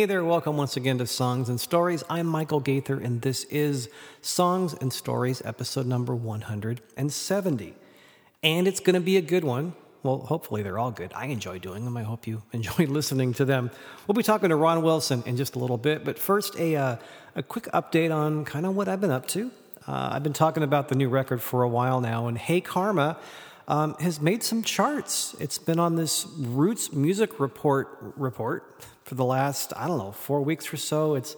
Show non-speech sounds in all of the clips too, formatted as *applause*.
Hey there, welcome once again to Songs and Stories. I'm Michael Gaither, and this is Songs and Stories, episode number 170. And it's going to be a good one. Well, hopefully they're all good. I enjoy doing them. I hope you *laughs* enjoy listening to them. We'll be talking to Rhan Wilson in just a little bit, but first, a, uh, a quick update on kind of what I've been up to. Uh, I've been talking about the new record for a while now, and Hey Karma um, has made some charts. It's been on this Roots Music Report report for the last I don't know four weeks or so. It's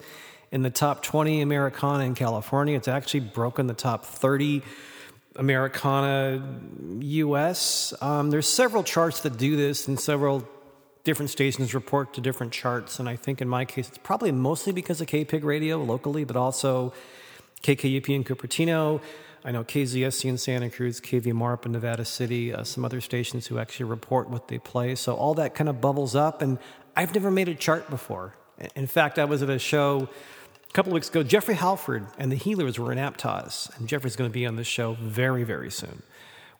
in the top 20 Americana in California. It's actually broken the top 30 Americana US. Um, there's several charts that do this, and several different stations report to different charts. And I think in my case, it's probably mostly because of KPIG Radio locally, but also KKUP in Cupertino. I know KZSC in Santa Cruz, KVMR up in Nevada City, uh, some other stations who actually report what they play. So all that kind of bubbles up, and I've never made a chart before. In fact, I was at a show a couple weeks ago. Jeffrey Halford and the Healers were in Aptos, and Jeffrey's going to be on this show very, very soon.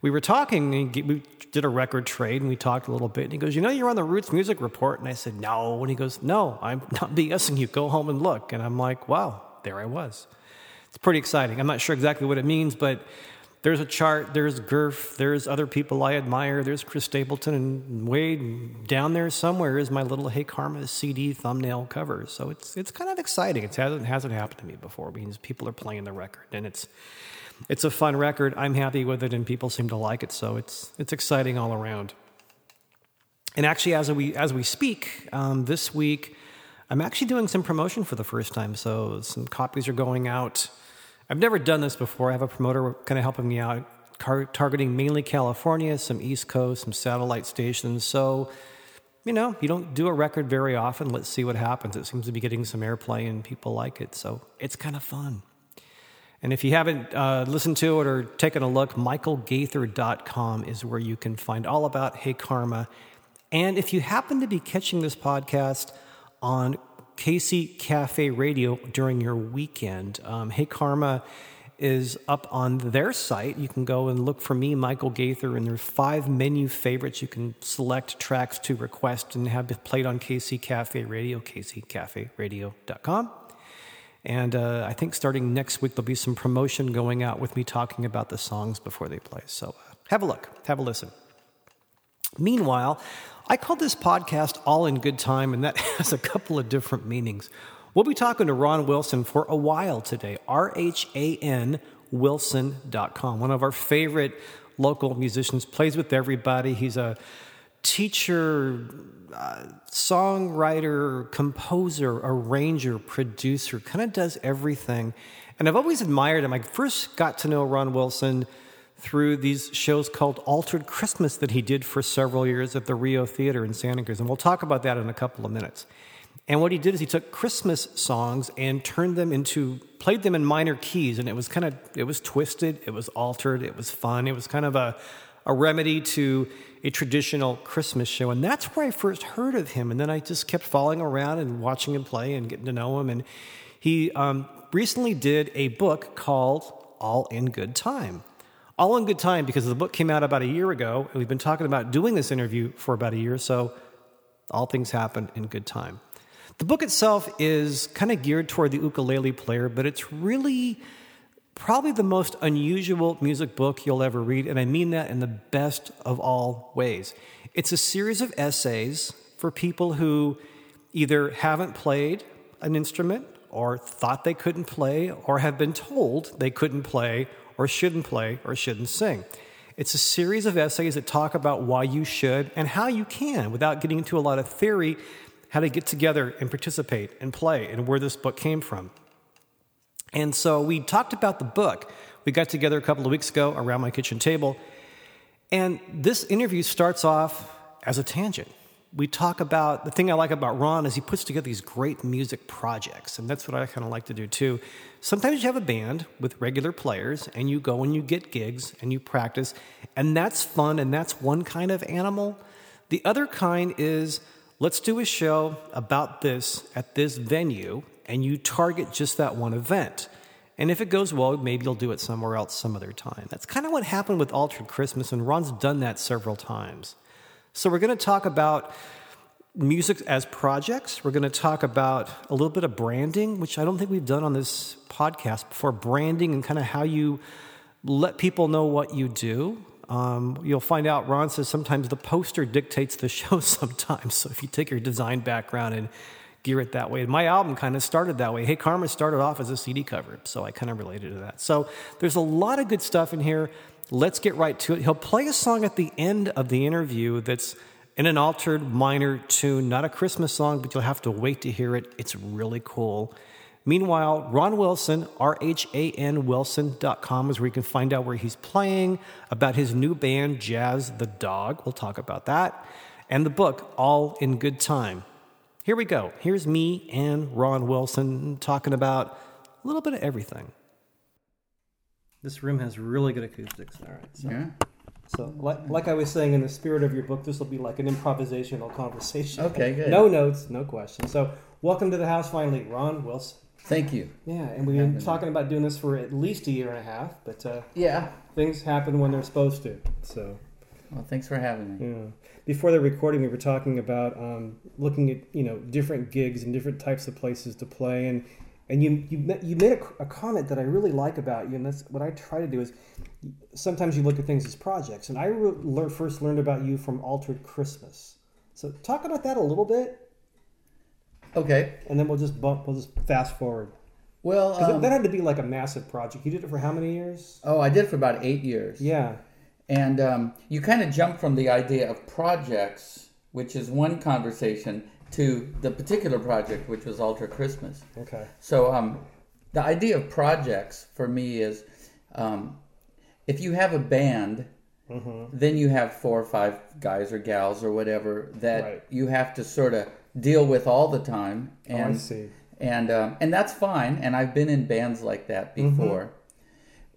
We were talking, and we did a record trade, and we talked a little bit. And he goes, "You know, you're on the Roots Music Report," and I said, "No." And he goes, "No, I'm *laughs* not BSing you. Go home and look." And I'm like, "Wow, there I was." It's pretty exciting. I'm not sure exactly what it means, but there's a chart, there's Gurf, there's other people I admire, there's Chris Stapleton, and Wade down there somewhere is my little Hey Karma CD thumbnail cover. So it's it's kind of exciting. It hasn't hasn't happened to me before. Means people are playing the record, and it's it's a fun record. I'm happy with it, and people seem to like it. So it's it's exciting all around. And actually, as we as we speak, um, this week, I'm actually doing some promotion for the first time. So some copies are going out. I've never done this before. I have a promoter kind of helping me out, car- targeting mainly California, some East Coast, some satellite stations. So, you know, you don't do a record very often. Let's see what happens. It seems to be getting some airplay and people like it. So it's kind of fun. And if you haven't uh, listened to it or taken a look, michaelgaither.com is where you can find all about Hey Karma. And if you happen to be catching this podcast on KC Cafe Radio during your weekend. Um, hey Karma is up on their site. You can go and look for me, Michael Gaither, and there's five menu favorites. You can select tracks to request and have it played on KC Cafe Radio, kccaferadio.com. And uh, I think starting next week, there'll be some promotion going out with me talking about the songs before they play. So uh, have a look, have a listen. Meanwhile, I call this podcast All in Good Time, and that *laughs* has a couple of different meanings. We'll be talking to Rhan Wilson for a while today. R H A N Wilson.com. One of our favorite local musicians, plays with everybody. He's a teacher, uh, songwriter, composer, arranger, producer, kind of does everything. And I've always admired him. I first got to know Rhan Wilson through these shows called Altered Christmas that he did for several years at the Rio Theater in Santa Cruz. And we'll talk about that in a couple of minutes. And what he did is he took Christmas songs and turned them into, played them in minor keys. And it was kind of, it was twisted, it was altered, it was fun. It was kind of a, a remedy to a traditional Christmas show. And that's where I first heard of him. And then I just kept following around and watching him play and getting to know him. And he um, recently did a book called All in Good Time. All in good time because the book came out about a year ago, and we've been talking about doing this interview for about a year, so all things happen in good time. The book itself is kind of geared toward the ukulele player, but it's really probably the most unusual music book you'll ever read, and I mean that in the best of all ways. It's a series of essays for people who either haven't played an instrument or thought they couldn't play or have been told they couldn't play or shouldn't play or shouldn't sing. It's a series of essays that talk about why you should and how you can, without getting into a lot of theory, how to get together and participate and play and where this book came from. And so we talked about the book. We got together a couple of weeks ago around my kitchen table. And this interview starts off as a tangent. we talk about the thing I like about Rhan is he puts together these great music projects, and that's what I kind of like to do too. Sometimes you have a band with regular players, and you go and you get gigs and you practice, and that's fun, and that's one kind of animal. The other kind is let's do a show about this at this venue, and you target just that one event. And if it goes well, maybe you'll do it somewhere else some other time. That's kind of what happened with Altered Christmas, and Rhan's done that several times. So we're going to talk about music as projects. We're going to talk about a little bit of branding, which I don't think we've done on this podcast before branding and kind of how you let people know what you do. Um, you'll find out Rhan says sometimes the poster dictates the *laughs* show sometimes. So if you take your design background and gear it that way. My album kind of started that way. Hey Karma started off as a CD cover, so I kind of related to that. So there's a lot of good stuff in here. Let's get right to it. He'll play a song at the end of the interview that's in an altered minor tune, not a Christmas song, but you'll have to wait to hear it. It's really cool. Meanwhile, Rhan Wilson, R H A N Wilson.com is where you can find out where he's playing, about his new band, Jazz the Dog. We'll talk about that. And the book, All in Good Time. Here we go. Here's me and Rhan Wilson talking about a little bit of everything. This room has really good acoustics. All right. So, Yeah. So like, like I was saying, in the spirit of your book, this will be like an improvisational conversation. Okay, good. No notes, no questions. So, welcome to the house finally, Rhan Wilson. Thank you. Yeah, and we've been talking about doing this for at least a year and a half, but uh, Yeah. things happen when they're supposed to. So, Well, thanks for having me. yeah. Before the recording, we were talking about um, looking at you know different gigs and different types of places to play, and and you you you made a, a comment that I really like about you, and that's what I try to do is sometimes you look at things as projects, and I re- first learned about you from Altered Christmas. So talk about that a little bit, Okay. and then we'll just bump, we'll just fast forward. Well, um, that had to be like a massive project. You did it for how many years? oh, I did for about eight years. Yeah. And um, you kind of jump from the idea of projects, which is one conversation, to the particular project, which was Altered Christmas. Okay. So um, the idea of projects for me is um, if you have a band, Mm-hmm. then you have four or five guys or gals or whatever that Right. you have to sort of deal with all the time. Oh, I And see. and um, and that's fine. And I've been in bands like that before.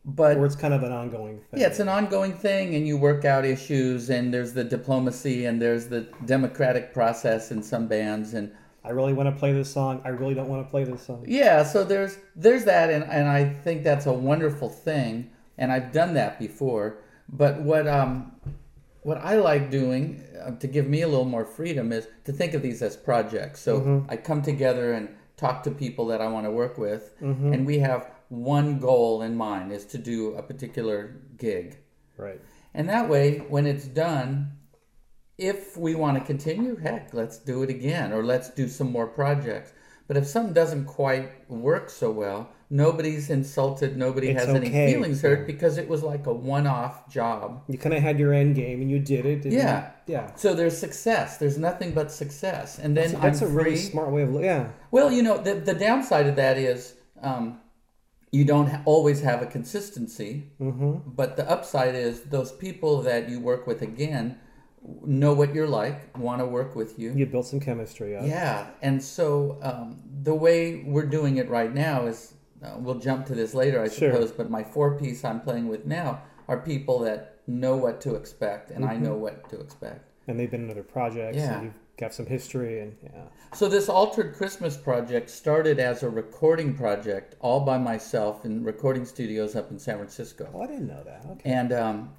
But Or it's kind of an ongoing thing. yeah, it's an ongoing thing, and you work out issues, and there's the diplomacy, and there's the democratic process in some bands, and I really want to play this song. I really don't want to play this song. yeah, so there's there's that, and, and I think that's a wonderful thing, and I've done that before. But what um what I like doing uh, to give me a little more freedom is to think of these as projects. So I come together and talk to people that I want to work with, and we have one goal in mind is to do a particular gig. Right. And that way, when it's done, if we want to continue, heck, let's do it again or let's do some more projects. But if something doesn't quite work so well, nobody's insulted, nobody It's has any feelings hurt because it was like a one off job. You kind of had your end game and you did it. and you- Yeah. yeah. So there's success. There's nothing but success. And then that's I'm a really smart way of looking. Yeah. Well, you know, the, the downside of that is um, you don't always have a consistency. Mm-hmm. But the upside is those people that you work with again know what you're like, want to work with you. You built some chemistry up. Yeah. And so um, the way we're doing it right now is uh, we'll jump to this later, I Sure. suppose, but my four piece I'm playing with now are people that know what to expect, and I know what to expect. And they've been in other projects. Yeah. Got some history and yeah. So this Altered Christmas project started as a recording project all by myself in recording studios up in San Francisco. Oh, I didn't know that. Okay. And um,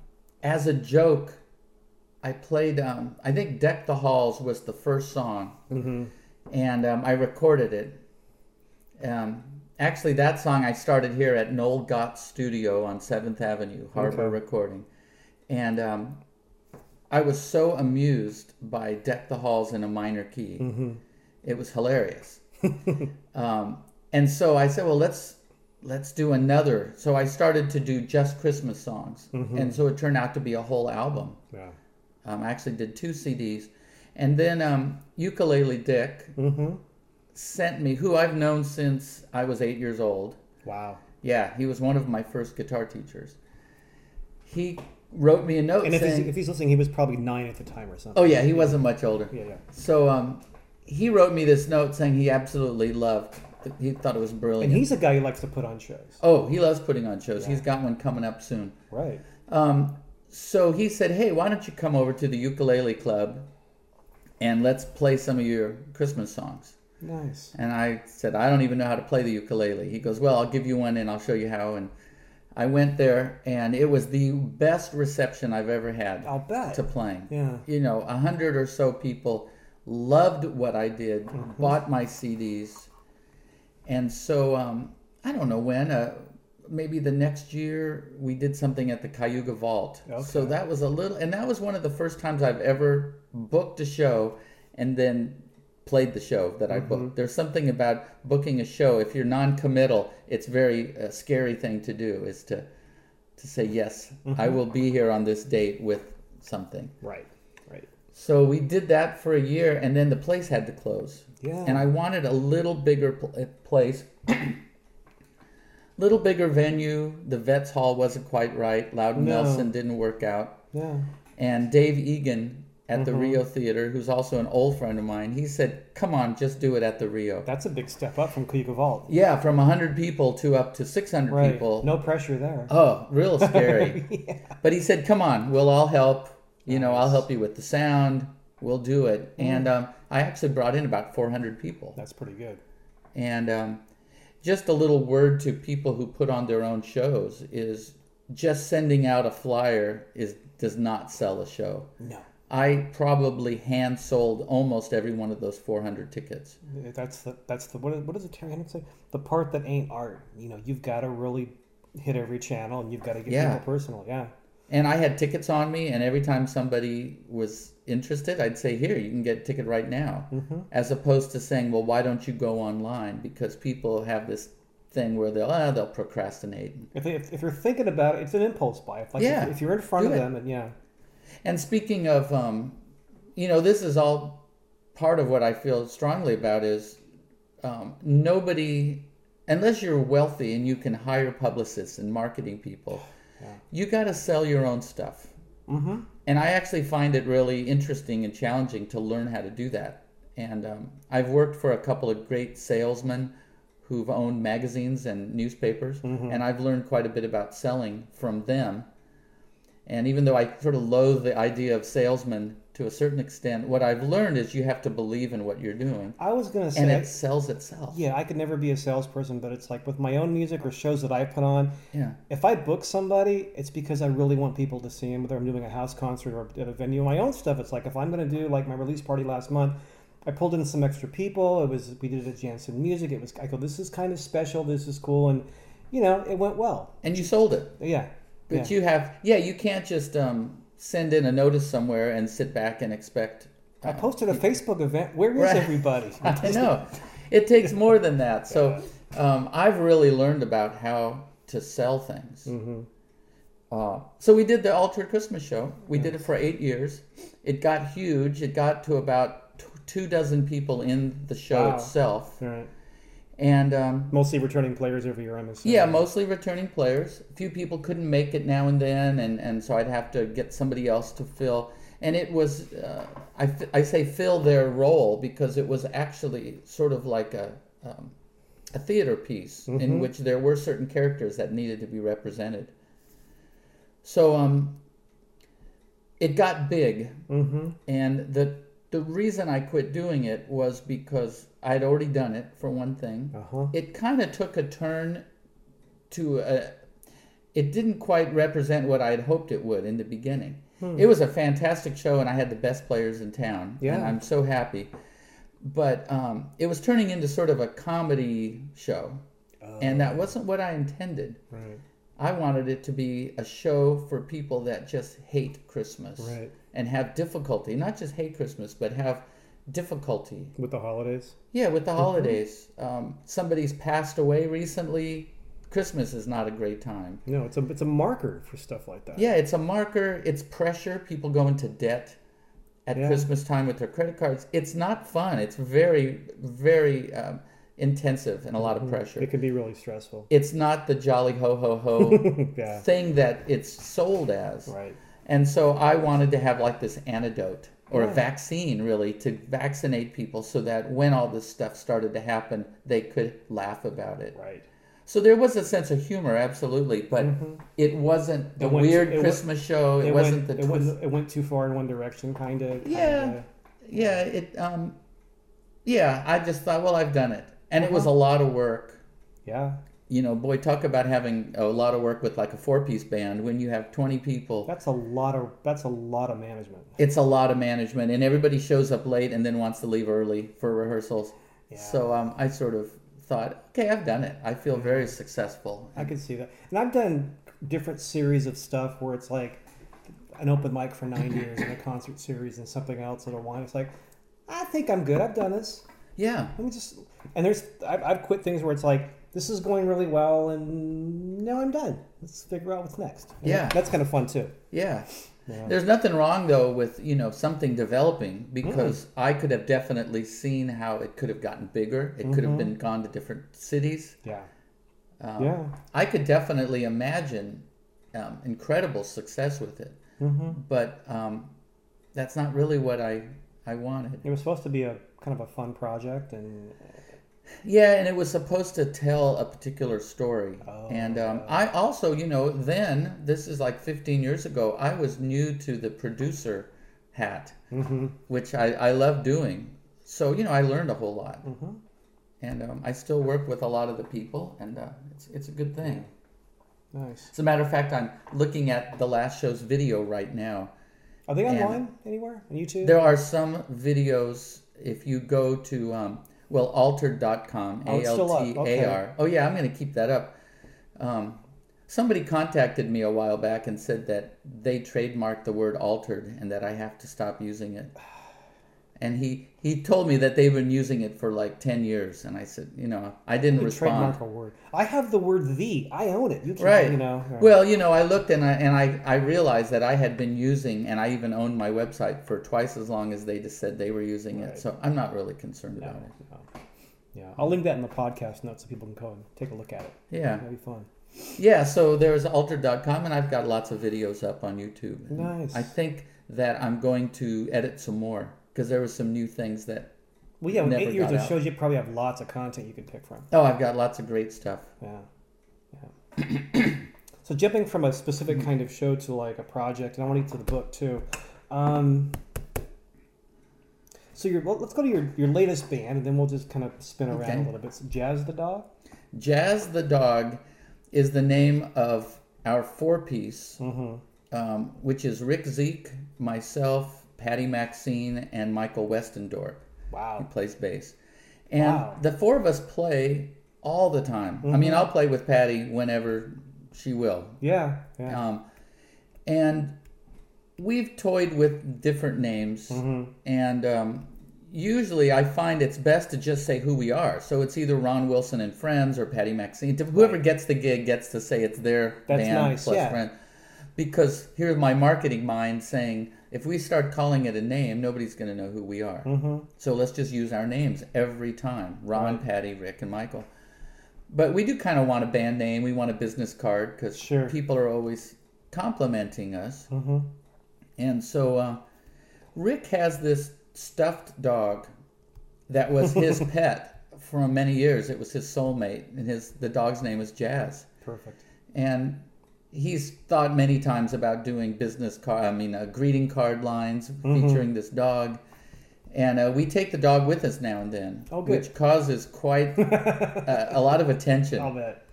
as a joke, I played. Um, I think "Deck the Halls" was the first song, Mm-hmm. and um, I recorded it. Um, actually, that song I started here at Noel Gott Studio on Seventh Avenue, Harbor Okay. Recording, and um, I was so amused by "Deck the Halls" in a minor key. Mm-hmm. It was hilarious. *laughs* um, and so I said, well, let's let's do another. So I started to do just Christmas songs, and so it turned out to be a whole album. Yeah. Um, I actually did two CDs, and then um, Ukulele Dick Mm-hmm. sent me, who I've known since I was eight years old. Wow. Yeah, he was one of my first guitar teachers. He wrote me a note And if he's, saying, if he's listening, he was probably nine at the time or something. "Oh yeah, he wasn't much older." Yeah, yeah. So um, he wrote me this note saying he absolutely loved. He thought it was brilliant. And he's a guy who likes to put on shows. oh, he loves putting on shows. Yeah. He's got one coming up soon. Right. Um, so he said, "Hey, why don't you come over to the ukulele club, and let's play some of your Christmas songs?" Nice. And I said, "I don't even know how to play the ukulele." He goes, "Well, I'll give you one, and I'll show you how." And I went there, and it was the best reception I've ever had I'll bet. to playing. Yeah. You know, a hundred or so people loved what I did, bought my CDs, and so um, I don't know when. Uh, maybe the next year we did something at the Cayuga Vault. Okay. So that was a little, and that was one of the first times I've ever booked a show and then played the show that I booked. There's something about booking a show. If you're non-committal, it's very uh, scary thing to do. Is to to say yes, I will be here on this date with something. Right. Right. So we did that for a year, and then the place had to close. Yeah. And I wanted a little bigger pl- uh, place, *clears throat* little bigger venue. The Vets Hall wasn't quite right. Louden No. Nelson didn't work out. Yeah. And Dave Egan at the Mhm. Rio Theater, who's also an old friend of mine, he said, "Come on, just do it at the Rio." That's a big step up from Cayuga Vault. Yeah, from 100 people to up to 600 Right. people. No pressure there. Oh, real *laughs* scary. yeah. But he said, "Come on, we'll all help. You know, I'll help you with the sound. We'll do it." And um, I actually brought in about 400 people. That's pretty good. And um, just a little word to people who put on their own shows is just sending out a flyer is does not sell a show. No. I probably hand sold almost every one of those 400 tickets. That's the that's the what, what does the Terry Hennig say? The part that ain't art. You know, you've got to really hit every channel and you've got to get Yeah. people personal. Yeah. And I had tickets on me, and every time somebody was interested, I'd say, "Here, you can get a ticket right now," Mm-hmm. as opposed to saying, "Well, why don't you go online?" Because people have this thing where they'll ah, they'll procrastinate. If, they, if, if you're thinking about it, it's an impulse buy. If, like, Yeah, if, if you're in front do of it. them, and yeah, And speaking of, um, you know, this is all part of what I feel strongly about is um, nobody, unless you're wealthy and you can hire publicists and marketing people, Yeah. you got to sell your own stuff. mm-hmm. And I actually find it really interesting and challenging to learn how to do that. And um, I've worked for a couple of great salesmen who've owned magazines and newspapers, and I've learned quite a bit about selling from them. And even though I sort of loathe the idea of salesmen to a certain extent, what I've learned is you have to believe in what you're doing, I was gonna say, and it sells itself. yeah, I could never be a salesperson, but it's like with my own music or shows that I put on. Yeah. If I book somebody, it's because I really want people to see them, whether I'm doing a house concert or at a venue. My own stuff, it's like if I'm going to do like my release party last month, I pulled in some extra people. It was we did it at Jansen Music. It was I go, this is kind of special. This is cool, and you know, it went well. And you sold it. Yeah, But yeah. you have, yeah, you can't just um, send in a notice somewhere and sit back and expect. I uh, posted a Facebook event. Where is Right. everybody? *laughs* I know. It takes more than that. So um, I've really learned about how to sell things. hmm Uh, so we did the Altered Christmas show. We did it for eight years. It got huge. It got to about t- two dozen people in the show Wow. itself. Right. And um, Mostly returning players every year. I'm assuming. yeah, mostly returning players. A few people couldn't make it now and then, and, and so I'd have to get somebody else to fill. And it was, uh, I, I say fill their role because it was actually sort of like a, um, a theater piece in Mhm. which there were certain characters that needed to be represented. So um, it got big, Mm-hmm. and the the reason I quit doing it was because I'd already done it for one thing Uh huh. it kind of took a turn to a, it didn't quite represent what I had hoped it would in the beginning. Hmm. It was a fantastic show, and I had the best players in town, Yeah. and I'm so happy. But um, it was turning into sort of a comedy show, and that wasn't what I intended. right. I wanted it to be a show for people that just hate Christmas Right. And have difficulty, not just hate Christmas, but have difficulty With the holidays. yeah, with the holidays. Um, somebody's passed away recently. Christmas is not a great time. No, it's a it's a marker for stuff like that. Yeah, it's a marker. It's pressure. People go into debt at Yeah. Christmas time with their credit cards. It's not fun. It's very, very um, intensive and a lot of pressure. It can be really stressful. It's not the jolly ho ho ho *laughs* Yeah. thing that it's sold as. Right. And so I wanted to have like this antidote or a vaccine really to vaccinate people so that when all this stuff started to happen, they could laugh about it. Right. So there was a sense of humor, absolutely, but it wasn't the Mm-hmm. It went- weird it went- Christmas show. It, It wasn't went, the it, went, it went too far in one direction, kind of. Yeah. yeah, it um yeah, I just thought, well, I've done it. And it was a lot of work. Yeah. You know, boy, talk about having a lot of work with like a four-piece band when you have 20 people. That's a lot of that's a lot of management. It's a lot of management and everybody shows up late and then wants to leave early for rehearsals. Yeah. So um I sort of thought, okay, I've done it. I feel very successful. I can see that. And I've done different series of stuff where it's like an open mic for nine *clears throat* years and a concert series and something else at a one. It's like, I think I'm good. I've done this. Yeah. Let me just. And there's I've, I've quit things where it's like this is going really well and now I'm done. Let's figure out what's next. And Yeah. that's kind of fun too. Yeah. Yeah. There's nothing wrong though with you know something developing because I could have definitely seen how it could have gotten bigger. It could have been gone to different cities. Yeah. Um, Yeah. I could definitely imagine um, incredible success with it, hmm but um, that's not really what I I wanted. It was supposed to be a kind of a fun project and Yeah, and it was supposed to tell a particular story. Oh, and um. I also, you know, then this is like 15 years ago. I was new to the producer hat, hmm which I I love doing. So you know, I learned a whole lot, hmm and um, I still work with a lot of the people, and uh, it's it's a good thing. nice. As a matter of fact, I'm looking at the last show's video right now. Are they online anywhere on YouTube? There are some videos if you go to um, well altered.com Oh, a l t a r. Oh yeah, I'm going to keep that up. Um, somebody contacted me a while back and said that they trademarked the word altered and that I have to stop using it. *sighs* And he he told me that they've been using it for like 10 years and I said, you know, I didn't respond. trademark a word. I have the word "the." I own it. You can, Right. You know. Well, you know, I looked and I and I, I realized that I had been using and I even owned my website for twice as long as they just said they were using Right. it. So I'm not really concerned no, about it. no. Yeah, I'll link that in the podcast notes so people can go and take a look at it. Yeah. That'd be fun. Yeah, so there's altered.com and I've got lots of videos up on YouTube. Nice. I think that I'm going to edit some more because there were some new things that Well, yeah, with Never eight years got of out. shows, you probably have lots of content you can pick from. oh, I've got lots of great stuff. Yeah, yeah. *clears throat* so jumping from a specific kind of show to like a project, and I want to get to the book too. Um, so your let's go to your, your latest band, and then we'll just kind of spin around Okay. a little bit. So Jazz the Dog. Jazz the Dog is the name of our four piece, Mm-hmm. um, which is Rick Zeke, myself, Patty Maxine, and Michael Westendorp. He plays bass. And Wow. the four of us play all the time. I mean, Mhm. I'll play with Patty whenever she will. Yeah. Yeah. Um, and we've toyed with different names, mm-hmm. and um, usually I find it's best to just say who we are. So it's either Rhan Wilson and Friends or Patty Maxine. Whoever gets the gig gets to say it's their That's band nice, plus yeah. friend. Because here's my marketing mind saying, if we start calling it a name, nobody's going to know who we are. Mm-hmm. So let's just use our names every time Rhan, Right. Patty, Rick, and Michael. But we do kind of want a band name. We want a business card because Sure. people are always complimenting us. Mm-hmm. And so uh, Rick has this stuffed dog that was his *laughs* pet for many years. It was his soulmate, and his the dog's name was Jazz. Perfect. And he's thought many times about doing business card, I mean, uh, greeting card lines Mm-hmm. featuring this dog. And uh, we take the dog with us now and then, Oh, which causes quite *laughs* uh, a lot of attention, I'll bet.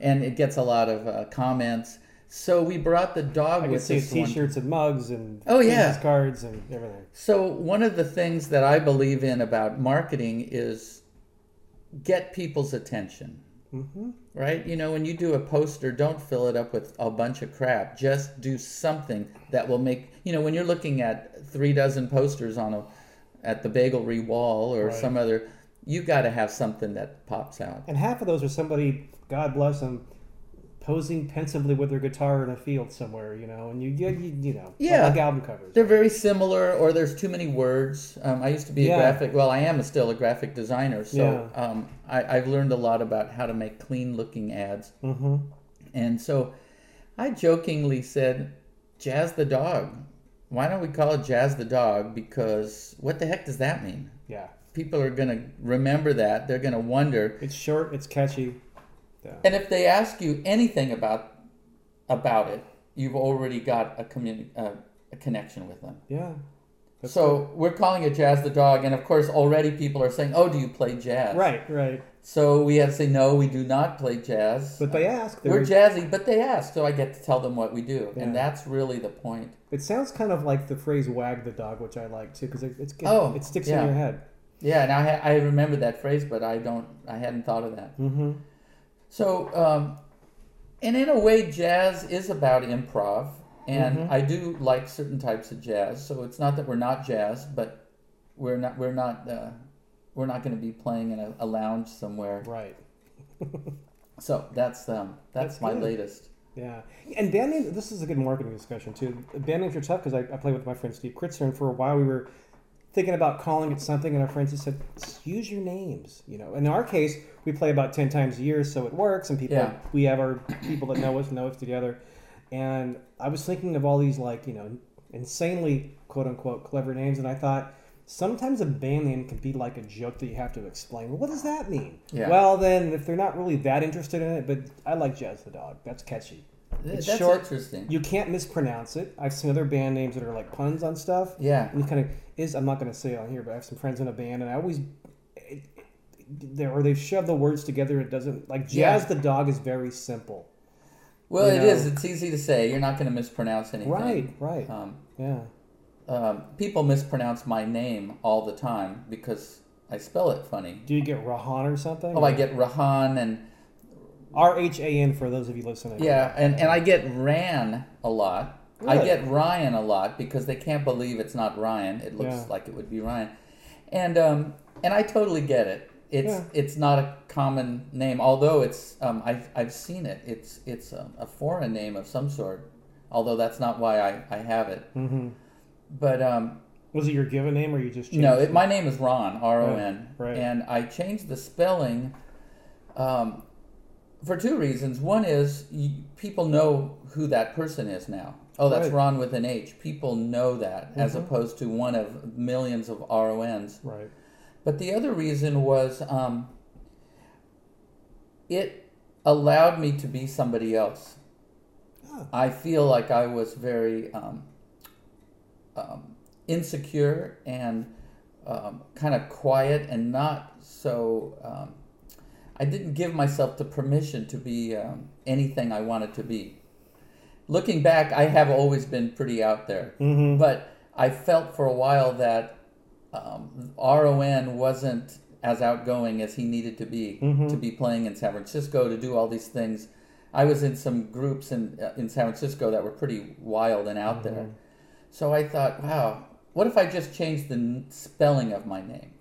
and it gets a lot of uh, comments. So we brought the dog I with see us. T-shirts and mugs and Oh, yeah. business cards and everything. So one of the things that I believe in about marketing is get people's attention. Mm-hmm. Right? You know, when you do a poster, don't fill it up with a bunch of crap. Just do something that will make, you know, when you're looking at three dozen posters on a at the bagelry wall or Right. some other, you got to have something that pops out. And half of those are somebody, God bless them, posing pensively with their guitar in a field somewhere, you know, and you you you, know, Yeah. like album covers. They're very similar, or there's too many words. Um, I used to be Yeah. a graphic. Well, I am still a graphic designer, so Yeah. um, I, I've learned a lot about how to make clean-looking ads. Mm-hmm. And so, I jokingly said, "Jazz the dog." Why don't we call it Jazz the dog? Because what the heck does that mean? Yeah, People are gonna remember that. They're gonna wonder. it's short, it's catchy. Yeah. And if they ask you anything about about it, you've already got a communi- uh, a connection with them. Yeah. So we're calling it Jazz the Dog, and of course, already people are saying, "Oh, do you play jazz?" Right, right. So we have to say, "No, we do not play jazz." But they ask. we're jazzy, but they ask, so I get to tell them what we do, Yeah. and that's really the point. It sounds kind of like the phrase "wag the dog," which I like too, because it, it's. Oh, it sticks yeah. in your head. Yeah, and I I remember that phrase, but I don't, I hadn't thought of that. Mm-hmm. So, um, and in a way, jazz is about improv, and Mhm. I do like certain types of jazz. So it's not that we're not jazz, but we're not we're not uh, we're not going to be playing in a, a lounge somewhere. Right. *laughs* So that's um, that's, That's my good. latest. Yeah, and band names. This is a good marketing discussion too. Band names are tough because I, I play with my friend Steve Kritzer, and for a while we were thinking about calling it something, and our friends just said, "Use your names." You know, in our case, we play about ten times a year, so it works, and people Yeah. we have our people that know us know us together. And I was thinking of all these like you know insanely quote unquote clever names, and I thought. Sometimes a band name can be like a joke that you have to explain. Well, what does that mean? Yeah. Well, then, if they're not really that interested in it, but I like Jazz the Dog. That's catchy. It's that's short. interesting. You can't mispronounce it. I've seen other band names that are like puns on stuff. Yeah, And it kind of is. I'm not going to say it on here, but I have some friends in a band, and I always, it, it, they or they've shoved the words together. It doesn't like Yeah. Jazz the Dog is very simple. well, you it know. is. It's easy to say. You're not going to mispronounce anything. Right, right. Um, Yeah. um, people mispronounce my name all the time because I spell it funny. Do you get Rahan or something? Oh, I get Rahan and R H A N for those of you listening. Yeah, and, and I get Ran a lot. I get Ryan a lot because they can't believe it's not Ryan. It looks Yeah. like it would be Ryan, and um, and I totally get it. It's Yeah. it's not a common name, although it's um, I've I've seen it. It's it's a, a foreign name of some sort, although that's not why I, I have it. Mm-hmm. But um, Was it your given name, or you just changed no, it, my name is Ron R O N, right. and I changed the spelling um, for two reasons. One is you, people know who that person is now. Oh, that's Right. Ron with an H. People know that as Mhm. opposed to one of millions of RONs. Right? But the other reason was um, it allowed me to be somebody else. I feel like I was very um, um, insecure and um, kind of quiet and not so. I didn't give myself the permission to be um, anything I wanted to be. Looking back, I have always been pretty out there, Mm-hmm. but I felt for a while that um, RON wasn't as outgoing as he needed to be Mhm. to be playing in San Francisco to do all these things. I was in some groups in uh, in San Francisco that were pretty wild and out there. So I thought, wow, what if I just changed the n- spelling of my name?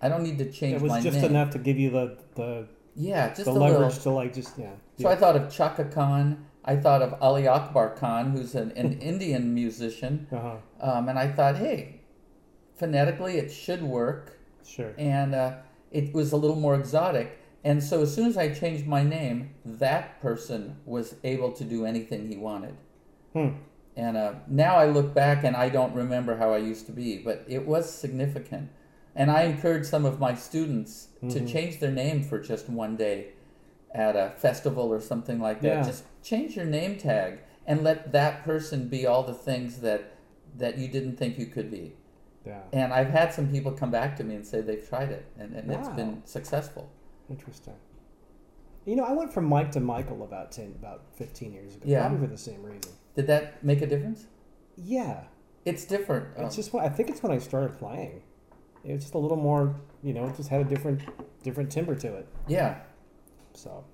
I don't need to change It was just name. enough to give you the the, Yeah, just the a leverage little. to like just yeah. So I thought of Chaka Khan. I thought of Ali Akbar Khan, who's an, an *laughs* Indian musician. uh-huh. Um, and I thought, hey, phonetically it should work. Sure. And uh, it was a little more exotic. And so as soon as I changed my name, that person was able to do anything he wanted. Hmm. And uh, now I look back and I don't remember how I used to be, but it was significant. And I encourage some of my students to Mhm. change their name for just one day at a festival or something like that. Yeah. Just change your name tag and let that person be all the things that that you didn't think you could be. Yeah. And I've had some people come back to me and say they've tried it and, and it's Wow. been successful. Interesting. You know, I went from Mike to Michael about ten, about fifteen years ago. Yeah. Probably for the same reason. Did that make a difference? Yeah. It's different. It's Um, just when I think it's when I started playing. It was just a little more, you know, it just had a different, different timber to it. yeah. So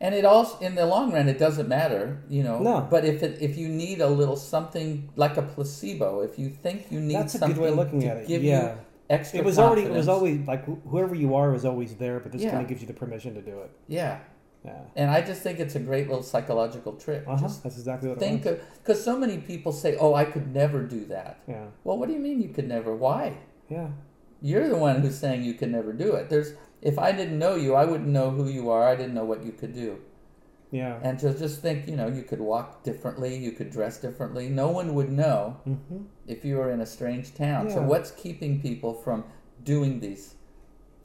And it also, in the long run, it doesn't matter, you know. No. But if it, if you need a little something like a placebo, if you think you need that's a something good way of looking to at it. give Yeah. you extra It was already, it was always like wh- whoever you are was always there, but this Yeah. kind of gives you the permission to do it. yeah. Yeah. And I just think it's a great little psychological trick. Uh-huh. Just That's exactly what think it was. because so many people say, "Oh, I could never do that." Yeah. Well, what do you mean you could never? Why? Yeah. You're the one who's saying you can never do it. There's if I didn't know you, I wouldn't know who you are. I didn't know what you could do. Yeah. And to just think, you know, you could walk differently, you could dress differently. No one would know Mm-hmm. if you were in a strange town. So what's keeping people from doing these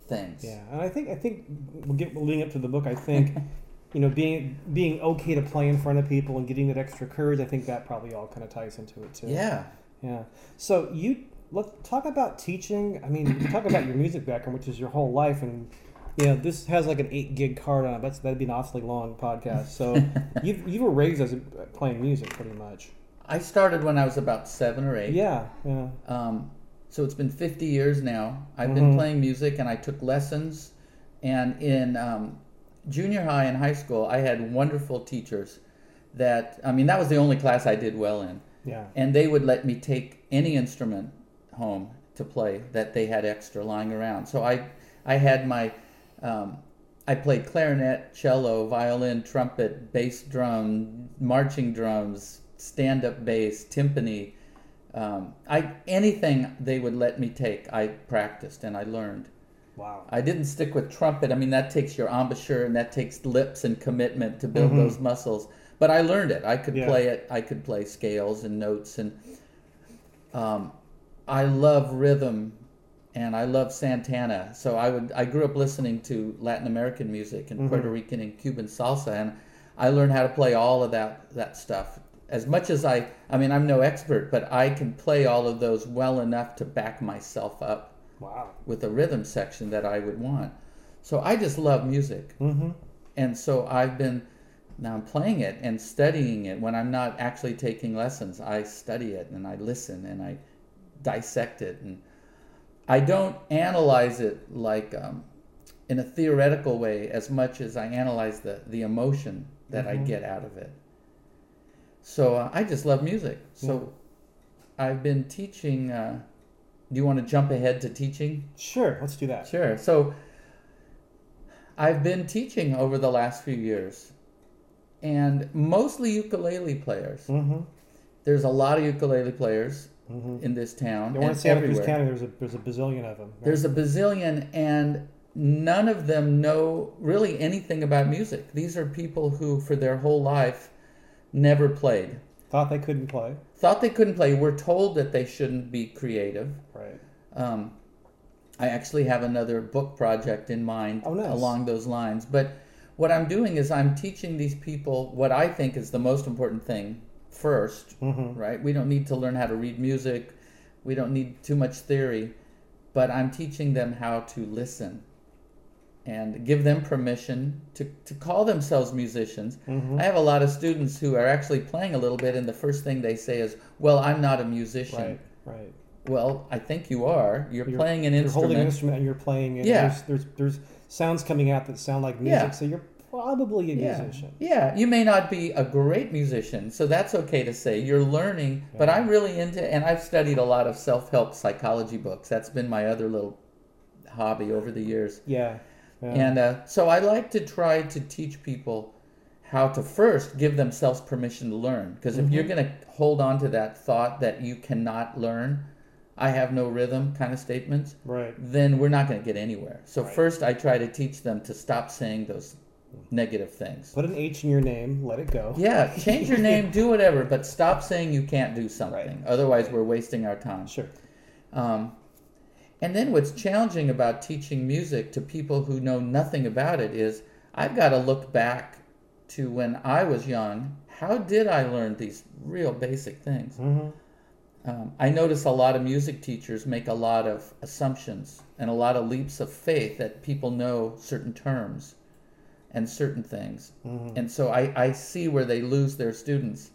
things? Yeah, and I think I think we'll get leading up to the book. I think *laughs* you know being being okay to play in front of people and getting that extra courage. I think that probably all kind of ties into it too. Yeah. yeah. So you let's talk about teaching. I mean, talk about your music background, which is your whole life, and you know this has like an eight gig card on it. That's that'd be an awfully long podcast. So *laughs* you you were raised as a, playing music pretty much. I started when I was about seven or eight. Yeah, yeah. Um, so it's been 50 years now. I've been Mhm. playing music and I took lessons. And in um, junior high and high school, I had wonderful teachers that, I mean, that was the only class I did well in. Yeah. And they would let me take any instrument home to play that they had extra lying around. So I, I had my, um, I played clarinet, cello, violin, trumpet, bass drum, marching drums, stand-up bass, timpani. Um, I anything they would let me take, I practiced and I learned. Wow. I didn't stick with trumpet. I mean, that takes your embouchure and that takes lips and commitment to build Mhm. those muscles. But I learned it. I could Yeah. play it. I could play scales and notes, and um, I love rhythm, and I love Santana. So I would. I grew up listening to Latin American music and Mhm. Puerto Rican and Cuban salsa, and I learned how to play all of that that stuff. As much as I, I mean, I'm no expert, but I can play all of those well enough to back myself up Wow. with a rhythm section that I would want. So I just love music. Mm-hmm. And so I've been now I'm playing it and studying it when I'm not actually taking lessons. I study it and I listen and I dissect it and I don't analyze it like um, in a theoretical way as much as I analyze the, the emotion that I Mhm. get out of it. So uh, I just love music. So I've been teaching. Uh, do you want to jump ahead to teaching? Sure. Let's do that. Sure. So I've been teaching over the last few years, and mostly ukulele players. Mm-hmm. There's a lot of ukulele players Mm-hmm. in this town You want and to Santa Cruz. County? There's a there's a bazillion of them. right? There's a bazillion, and none of them know really anything about music. These are people who, for their whole life, never played. thought they couldn't play. Thought they couldn't play. Were told that they shouldn't be creative. Right. Um, I actually have another book project in mind Oh, nice. along those lines. But what I'm doing is I'm teaching these people what I think is the most important thing first, Mm-hmm. right? We don't need to learn how to read music, we don't need too much theory, but I'm teaching them how to listen and give them permission to, to call themselves musicians. Mm-hmm. I have a lot of students who are actually playing a little bit, and the first thing they say is, Well, I'm not a musician. Right. Right. Well, I think you are. You're, You're- playing an You're instrument. holding an instrument and you're playing it. Yeah. There's, there's there's sounds coming out that sound like music, Yeah. so you're probably a yeah. musician. Yeah, you may not be a great musician, so that's okay to say. You're learning, but I'm really into, and I've studied a lot of self-help psychology books. That's been my other little hobby over the years. Yeah. yeah. And uh, so I like to try to teach people how to first give themselves permission to learn. Because if Mm-hmm. you're going to hold on to that thought that you cannot learn, I have no rhythm kind of statements, right. then we're not going to get anywhere. So Right. first, I try to teach them to stop saying those negative things. Put an H in your name. Let it go. Yeah, change your name, *laughs* do whatever, but stop saying you can't do something. Otherwise, we're wasting our time. Sure. Um, and then what's challenging about teaching music to people who know nothing about it is I've got to look back to when I was young. How did I learn these real basic things? Mm-hmm. Um, I notice a lot of music teachers make a lot of assumptions and a lot of leaps of faith that people know certain terms and certain things. Mm-hmm. And so I, I see where they lose their students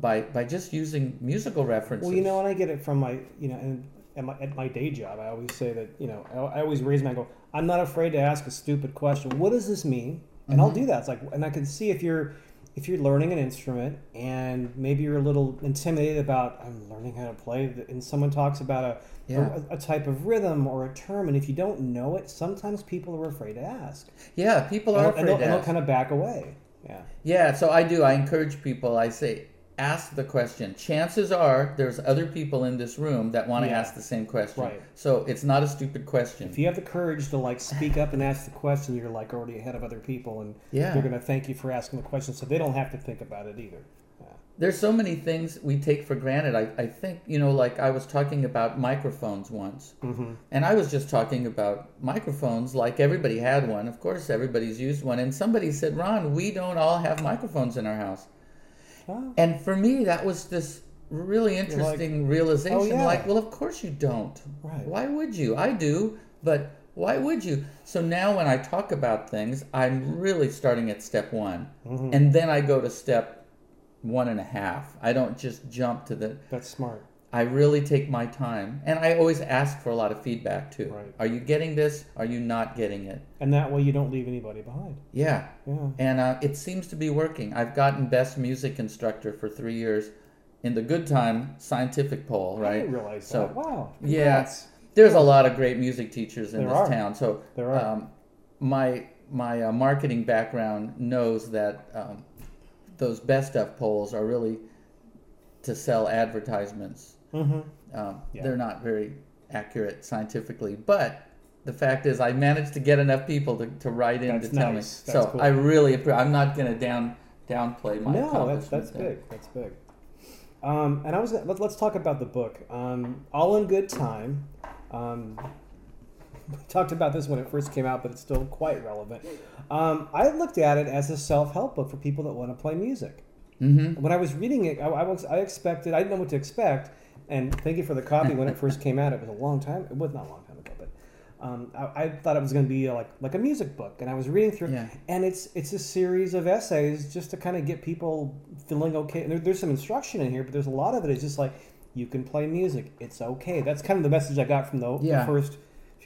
by by just using musical references. Well, you know, and I get it from my, you know, and at my, at my day job, I always say that, you know, I, I always raise my go. I'm not afraid to ask a stupid question. What does this mean? And I'll Mm-hmm. do that. It's like, and I can see if you're, if you're learning an instrument and maybe you're a little intimidated about I'm learning how to play, and someone talks about a Yeah. a, a type of rhythm or a term, and if you don't know it, sometimes people are afraid to ask, Yeah, people are they'll- and they'll, and they'll kind of back away. Yeah, Yeah, so I do. I encourage people. I say, ask the question. Chances are there's other people in this room that want to Yeah. ask the same question. Right. So it's not a stupid question. if you have the courage to like speak up and ask the question, you're like already ahead of other people, and Yeah. they're gonna thank you for asking the question, so they don't have to think about it either. Yeah. There's so many things we take for granted. I, I think, you know, like I was talking about microphones once. Mm-hmm. And I was just talking about microphones like everybody had one. Of course, everybody's used one. And somebody said, Rhan, we don't all have microphones in our house. Oh, And for me, that was this really interesting realization. oh, yeah. Like, well, of course you don't. Right. Why would you? I do, but why would you? So now when I talk about things, I'm really starting at step one. Mhm. And then I go to step one and a half. I don't just jump to the. That's smart. I really take my time. And I always ask for a lot of feedback too. Right. Are you getting this? Are you not getting it? And that way you don't leave anybody behind. Yeah. Yeah. And uh, it seems to be working. I've gotten best music instructor for three years in the good time scientific poll, Right. I didn't realize So, that. Wow. yeah. There's a lot of great music teachers in There this are. town. So There are. Um, my my uh, marketing background knows that um, those best of polls are really to sell advertisements. Mm-hmm. Um, Yeah. They're not very accurate scientifically, but the fact is, I managed to get enough people to, to write in That's to tell nice. me. That's so cool. I really, I'm not going to down downplay my No, that's that's there. big. That's big. Um, and I was let, let's talk about the book. Um, All in Good Time. Um, we talked about this when it first came out, but it's still quite relevant. Um, I looked at it as a self-help book for people that want to play music. Mm-hmm. When I was reading it, I, I was I expected I didn't know what to expect. And thank you for the copy when it first *laughs* came out. It was a long time. It was not a long time ago, but um, I, I thought it was going to be like like a music book. And I was reading through, Yeah. and it's it's a series of essays just to kind of get people feeling okay. And there, there's some instruction in here, but there's a lot of it. is just like you can play music. It's okay. That's kind of the message I got from the, the first.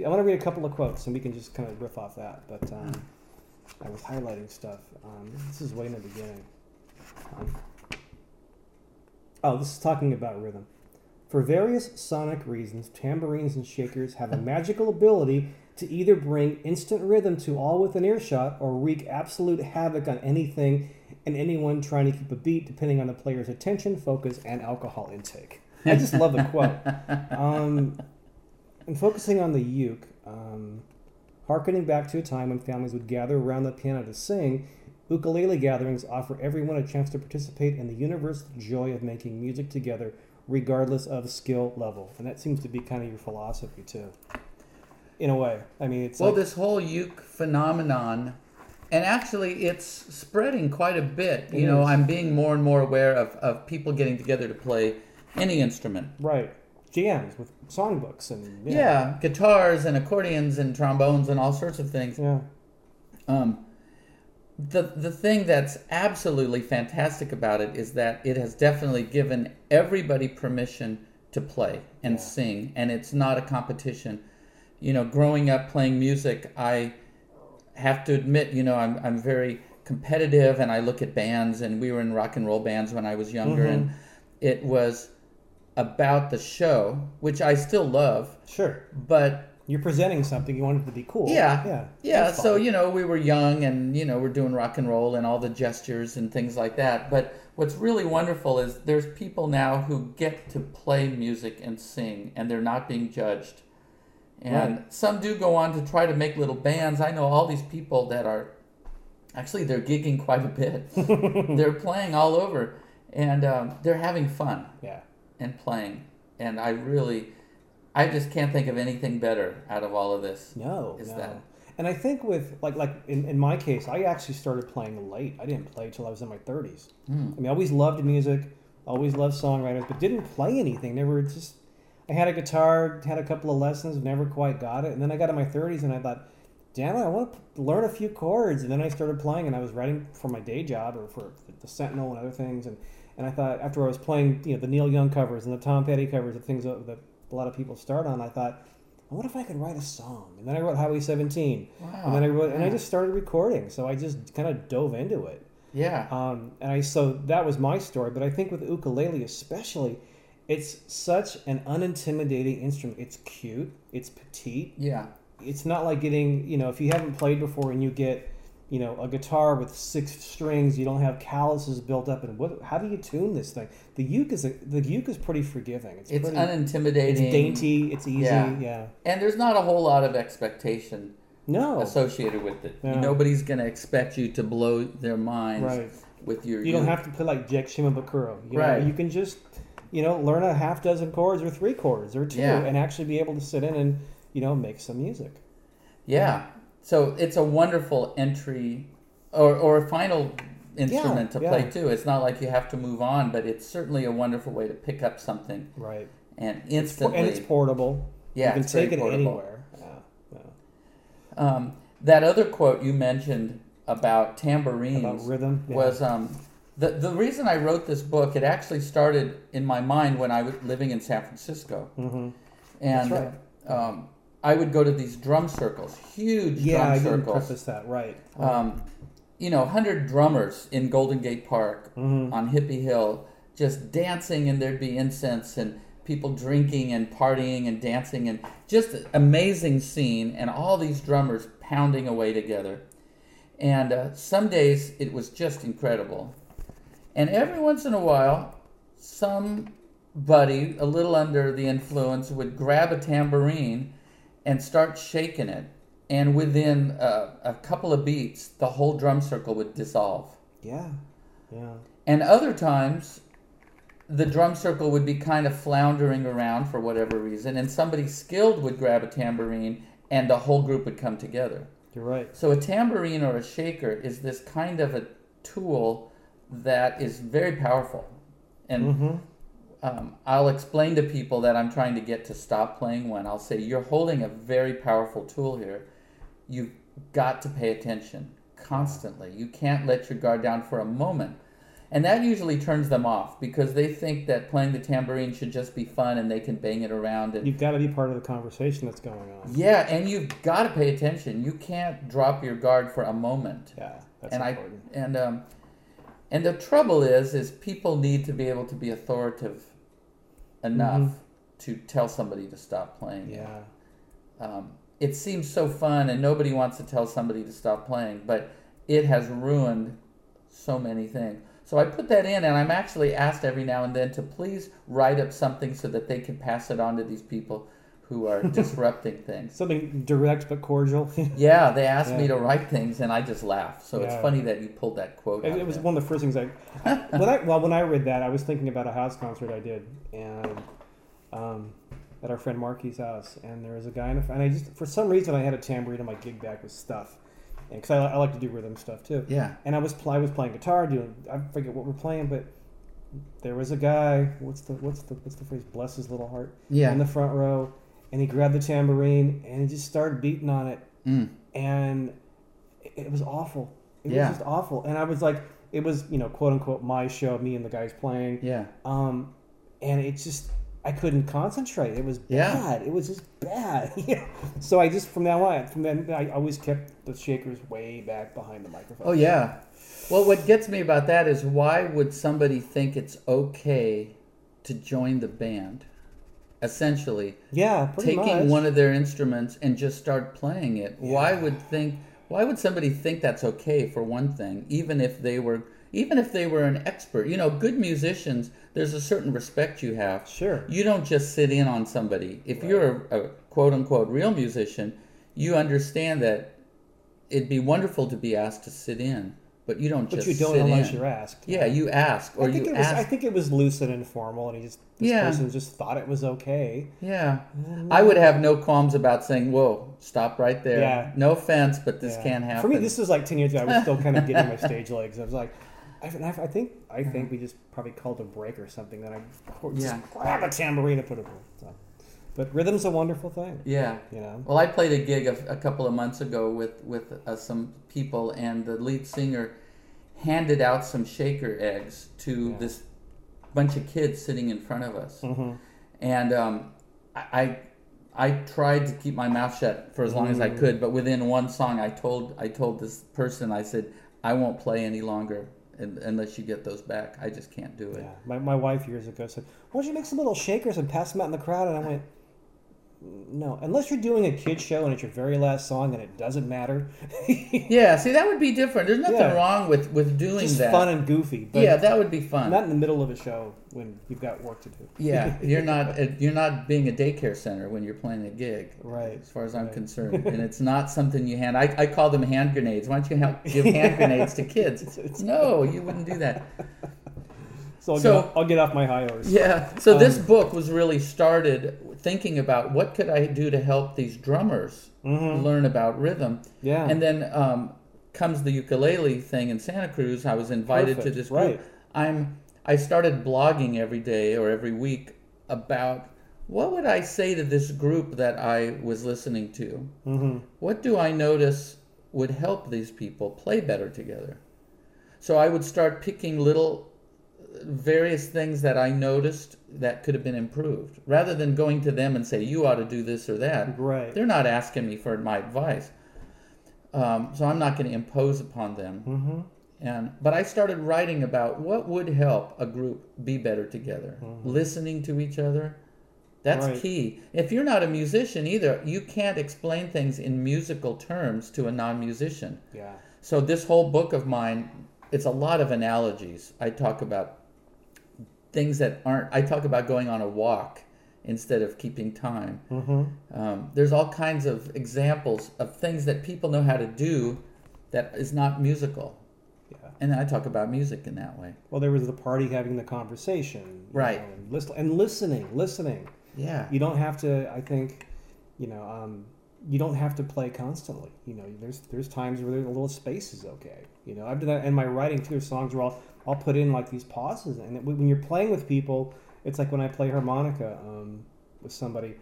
I want to read a couple of quotes, and we can just kind of riff off that. But um, I was highlighting stuff. Um, this is way in the beginning. Um, oh, this is talking about rhythm. For various sonic reasons, tambourines and shakers have a magical ability to either bring instant rhythm to all within earshot or wreak absolute havoc on anything and anyone trying to keep a beat, depending on the player's attention, focus, and alcohol intake. I just love the quote. *laughs* Um, and focusing on the uke, um, harkening back to a time when families would gather around the piano to sing, ukulele gatherings offer everyone a chance to participate in the universal joy of making music together, regardless of skill level. And that seems to be kind of your philosophy too. In a way, I mean, it's Well, like, this whole uke phenomenon, and actually it's spreading quite a bit. It You know, is. I'm being more and more aware of, of people getting together to play any instrument. right jams with songbooks and Yeah. guitars and accordions and trombones and all sorts of things. yeah, Um, the the thing that's absolutely fantastic about it is that it has definitely given everybody permission to play and Yeah. sing, and it's not a competition. You know, growing up playing music, I have to admit, you know, I'm I'm very competitive, and I look at bands, and we were in rock and roll bands when I was younger, Mhm. and it was about the show, which I still love, sure. but You're presenting something you want it to be cool. Yeah. yeah, yeah, so you know, we were young and you know, we're doing rock and roll and all the gestures and things like that. But what's really wonderful is there's people now who get to play music and sing and they're not being judged. And Right. some do go on to try to make little bands. I know all these people that are actually they're gigging quite a bit. *laughs* they're playing all over and um, they're having fun yeah. and playing. And I really I just can't think of anything better out of all of this. No, is no. that- And I think with like like in, in my case, I actually started playing late. I didn't play till I was in my thirties. Hmm. I mean, I always loved music, always loved songwriters, but didn't play anything. Never just. I had a guitar, had a couple of lessons, never quite got it, and then I got in my thirties and I thought, damn it, I want to learn a few chords. And then I started playing, and I was writing for my day job or for the Sentinel and other things, and. And I thought after I was playing, you know, the Neil Young covers and the Tom Petty covers, the things that a lot of people start on, I thought, what if I could write a song? And then I wrote Highway 17. Wow. And then I wrote, and I just started recording. So I just kind of dove into it. Yeah. Um, and I so that was my story, but I think with ukulele especially, it's such an unintimidating instrument. It's cute, it's petite. yeah. It's not like getting you know if you haven't played before and you get you know a guitar with six strings, you don't have calluses built up. And what? How do you tune this thing? The uke is a, the uke is pretty forgiving. It's, It's pretty, unintimidating. It's dainty. It's easy. Yeah. Yeah. And there's not a whole lot of expectation No. associated with it. Yeah. Nobody's going to expect you to blow their minds Right. with your. You don't have to play like Jake Shimabukuro. You know, Right. you can just, you know, learn a half dozen chords or three chords or two, Yeah. and actually be able to sit in and, you know, make some music. Yeah. So it's a wonderful entry or, or a final instrument to yeah. play too. It's not like you have to move on, but it's certainly a wonderful way to pick up something Right. and instantly. and it's portable. yeah, you can it's take it portable. anywhere. Yeah. yeah. Um, that other quote you mentioned about tambourines About rhythm. Yeah. was um, the the reason I wrote this book. It actually started in my mind when I was living in San Francisco, hmm and That's um, I would go to these drum circles, huge Yeah, drum I didn't circles. preface that. Right. Um, you know, hundred drummers in Golden Gate Park Mhm. on Hippie Hill, just dancing, and there'd be incense and people drinking and partying and dancing, and just an amazing scene, and all these drummers pounding away together. And uh, some days it was just incredible. And every once in a while, somebody a little under the influence would grab a tambourine and start shaking it. And within uh, a couple of beats, the whole drum circle would dissolve. Yeah. Yeah. And other times, the drum circle would be kind of floundering around for whatever reason, and somebody skilled would grab a tambourine, and the whole group would come together. You're right. So, a tambourine or a shaker is this kind of a tool that is very powerful. And hmm um, I'll explain to people that I'm trying to get to stop playing one. I'll say, You're holding a very powerful tool here. You've got to pay attention constantly. You can't let your guard down for a moment. And that usually turns them off because they think that playing the tambourine should just be fun and they can bang it around. And You've got to be part of the conversation that's going on. yeah, and you've got to pay attention. You can't drop your guard for a moment. Yeah. That's and important. I and um, and the trouble is, is people need to be able to be authoritative enough Mhm. to tell somebody to stop playing. yeah. Um, it seems so fun, and nobody wants to tell somebody to stop playing, but it has ruined so many things. So I put that in, and I'm actually asked every now and then to please write up something so that they can pass it on to these people who are *laughs* disrupting things. Something direct but cordial. *laughs* Yeah, they asked me to write things, and I just laugh. So it's funny that you pulled that quote. It, out it was one of the first things I, *laughs* when I well when I read that I was thinking about a house concert I did and um, at our friend Marky's house and there was a guy in a, and I just for some reason I had a tambourine in my gig bag with stuff and because I, I like to do rhythm stuff too Yeah. and I was I was playing guitar doing I forget what we're playing but there was a guy what's the what's the what's the phrase bless his little heart Yeah. in the front row and he grabbed the tambourine and he just started beating on it Mm. and it, it was awful. It Yeah. was just awful. And I was like, it was you know quote unquote my show, me and the guys playing. Yeah. Um, and it just I couldn't concentrate. It was Yeah. bad. It was just bad. *laughs* Yeah. so I just from now on, from then I always kept the shakers way back behind the microphone. Oh yeah. Well, what gets me about that is why would somebody think it's okay to join the band? Essentially, yeah, pretty taking much. one of their instruments and just start playing it. Why would think? Why would somebody think that's okay for one thing? Even if they were, even if they were an expert, you know, good musicians. There's a certain respect you have. Sure. You don't just sit in on somebody. If you're a, a quote unquote real musician, you understand that it'd be wonderful to be asked to sit in, but you don't But just you don't unless in. you're asked. Yeah, you ask or I think you it was. ask. I think it was loose and informal, and he just this Yeah. person just thought it was okay. yeah, mm-hmm. I would have no qualms about saying, "Whoa, stop right there." Yeah. No offense, but this Yeah. can't happen. For me, this was like ten years ago. I was still kind of *laughs* getting my stage legs. I was like, I, I think I uh-huh. think we just probably called a break or something. Then I just Yeah. grab a tambourine and put it. So. But rhythm's a wonderful thing, yeah. you know. Well, I played a gig a, a couple of months ago with with uh, some people, and the lead singer handed out some shaker eggs to Yeah. this bunch of kids sitting in front of us, hmm and um, I. I I tried to keep my mouth shut for as long as I Mm. could, but within one song, I told I told this person I said I won't play any longer unless you get those back. I just can't do it. Yeah, my, my wife years ago said, "Why don't you make some little shakers and pass them out in the crowd?" And I went, "No, unless you're doing a kid show and it's your very last song and it doesn't matter. *laughs* Yeah, see, that would be different. There's nothing Yeah. wrong with with doing Just that. fun and goofy. But yeah, that would be fun. not in the middle of a show when you've got work to do. yeah, *laughs* you're not uh, you're not being a daycare center when you're playing a gig. Right. As far as I'm right. concerned, *laughs* and it's not something you hand. I, I call them hand grenades. Why don't you help give hand grenades to kids? No, you wouldn't do that. So I'll, So- get, off, I'll get off my high horse. Yeah. So this Um, book was really started thinking about what could I do to help these drummers Mhm. learn about rhythm, Yeah. and then um, comes the ukulele thing in Santa Cruz. I was invited to this group. right. I'm I started blogging every day or every week about what would I say to this group that I was listening to. hmm What do I notice would help these people play better together? So I would start picking little various things that I noticed that could have been improved rather than going to them and say, you ought to do this or that. Right. They're not asking me for my advice. Um, so I'm not going to impose upon them. hmm And but I started writing about what would help a group be better together, listening to each other. That's Right. key. If you're not a musician either, you can't explain things in musical terms to a non-musician. Yeah. So this whole book of mine, it's a lot of analogies. I talk about things that aren't. I talk about going on a walk instead of keeping time. hmm Um, there's all kinds of examples of things that people know how to do that is not musical. Yeah. And I talk about music in that way. Well, there was the party having the conversation. Right. know, and, listen, and listening, listening. Yeah. You don't have to. I think, you know, um, you don't have to play constantly. You know, there's there's times where a little space is okay. You know, I've done that in my writing too. Songs where I'll I'll put in like these pauses, and it, when you're playing with people, it's like when I play harmonica um, with somebody.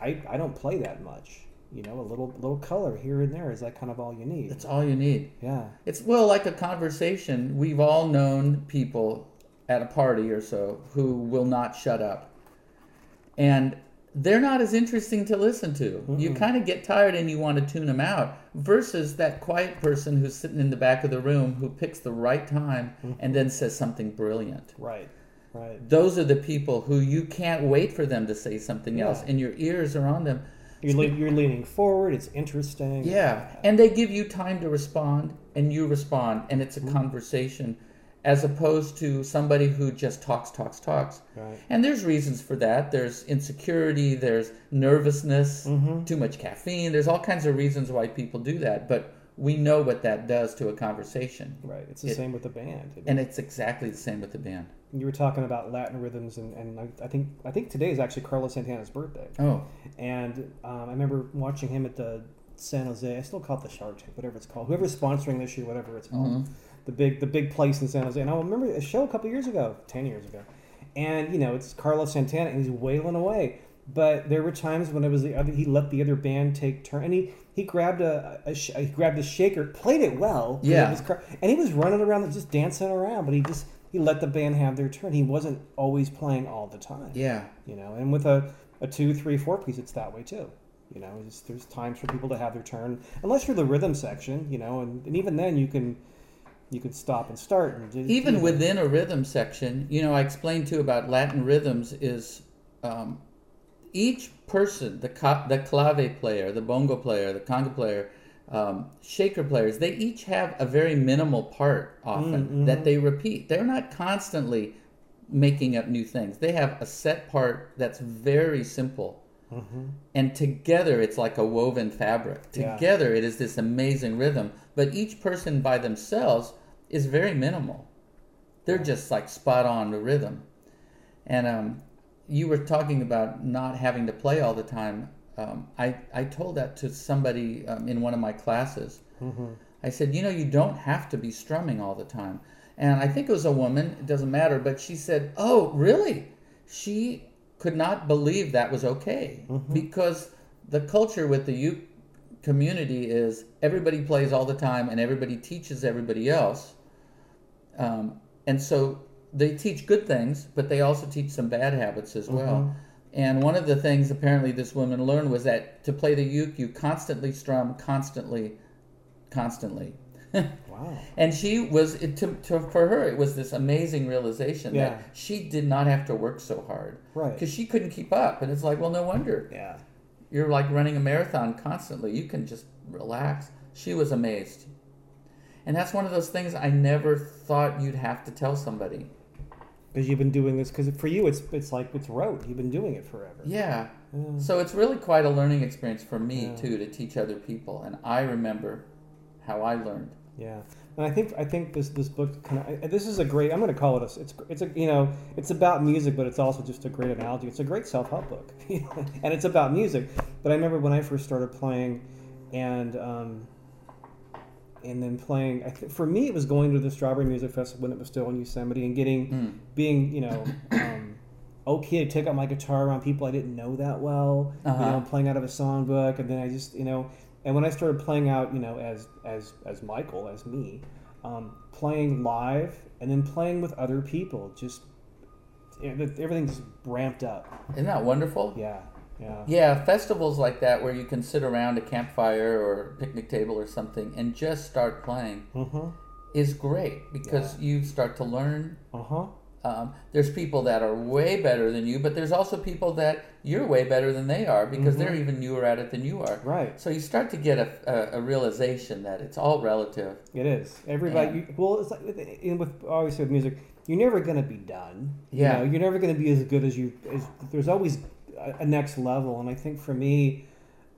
I I don't play that much. You know, a little little color here and there is like kind of all you need. That's all you need. Yeah. It's well like a conversation. We've all known people at a party or so who will not shut up. And they're not as interesting to listen to. You kind of get tired and you want to tune them out versus that quiet person who's sitting in the back of the room who picks the right time and mm-hmm. then says something brilliant. Right. Right. Those are the people who you can't wait for them to say something else and your ears are on them. You're, le- you're leaning forward. It's interesting. Yeah, and they give you time to respond, and you respond, and it's a mm-hmm. conversation, as opposed to somebody who just talks, talks, talks. Right. And there's reasons for that. There's insecurity. There's nervousness. Mm-hmm. Too much caffeine. There's all kinds of reasons why people do that. But we know what that does to a conversation, Right. It's the It- same with the band. and it's exactly the same with the band. You were talking about Latin rhythms, and, and I, I think I think today is actually Carlos Santana's birthday. Oh, And um, I remember watching him at the San Jose. I still call it the Shark Tank, whatever it's called. Whoever's sponsoring this year, whatever it's called, Mm-hmm. The big the big place in San Jose. And I remember a show a couple years ago, ten years ago, and you know it's Carlos Santana, and he's wailing away. But there were times when it was the other. He let the other band take turn, and he he grabbed a, a he grabbed a shaker, played it well. Yeah. was and he was running around, just dancing around. But he just he let the band have their turn. He wasn't always playing all the time yeah. you know and with a, a two three four piece it's that way too you know there's times for people to have their turn unless you're the rhythm section you know and, and even then you can you could stop and start and do- even do- within a rhythm section, you know, I explained too about Latin rhythms is um, each person, the ca- the clave player, the bongo player, the conga player, um, shaker players, they each have a very minimal part often that they repeat. They're not constantly making up new things. They have a set part that's very simple. And together it's like a woven fabric. Yeah. Together it is this amazing rhythm. But each person by themselves is very minimal. They're just like spot on the rhythm. And um, you were talking about not having to play all the time. Um, I, I told that to somebody um, in one of my classes. I said, you know, you don't have to be strumming all the time. And I think it was a woman, it doesn't matter, but she said, oh, really? She could not believe that was okay because the culture with the uke community is everybody plays all the time and everybody teaches everybody else. Um, and so they teach good things, but they also teach some bad habits as well. And one of the things apparently this woman learned was that to play the uke, you constantly strum, constantly, constantly. *laughs* Wow. And she was it, to, to for her it was this amazing realization Yeah. that she did not have to work so hard Right. because she couldn't keep up. And it's like, well, no wonder Yeah. you're like running a marathon constantly. You can just relax. She was amazed, and that's one of those things I never thought you'd have to tell somebody. Because you've been doing this. Because for you, it's it's like it's rote. You've been doing it forever. Yeah. Yeah. So it's really quite a learning experience for me Yeah. too to teach other people, and I remember how I learned. Yeah, and I think I think this this book kind of this is a great. I'm going to call it a. It's it's a you know it's about music, but it's also just a great analogy. It's a great self help book, *laughs* and it's about music. But I remember when I first started playing, and um, and then playing. I th- for me, it was going to the Strawberry Music Festival when it was still in Yosemite and getting Mm. being you know. Um, Okay, to take out my guitar around people I didn't know that well, Uh-huh. you know, playing out of a songbook, and then I just, you know, and when I started playing out, you know, as as as Michael, as me, um, playing live, and then playing with other people, just it- everything just ramped up. Isn't that wonderful? Yeah, yeah, Yeah, festivals like that where you can sit around a campfire or picnic table or something and just start playing uh-huh, is great because you start to learn. uh-huh, Um, there's people that are way better than you, but there's also people that you're way better than they are because they're even newer at it than you are. right. So you start to get a, a, a realization that it's all relative. It is everybody. Yeah. You, well, it's like with, with obviously with music, you're never gonna be done. Yeah. you know, you're never gonna be as good as you. As, there's always a, next level, and I think for me,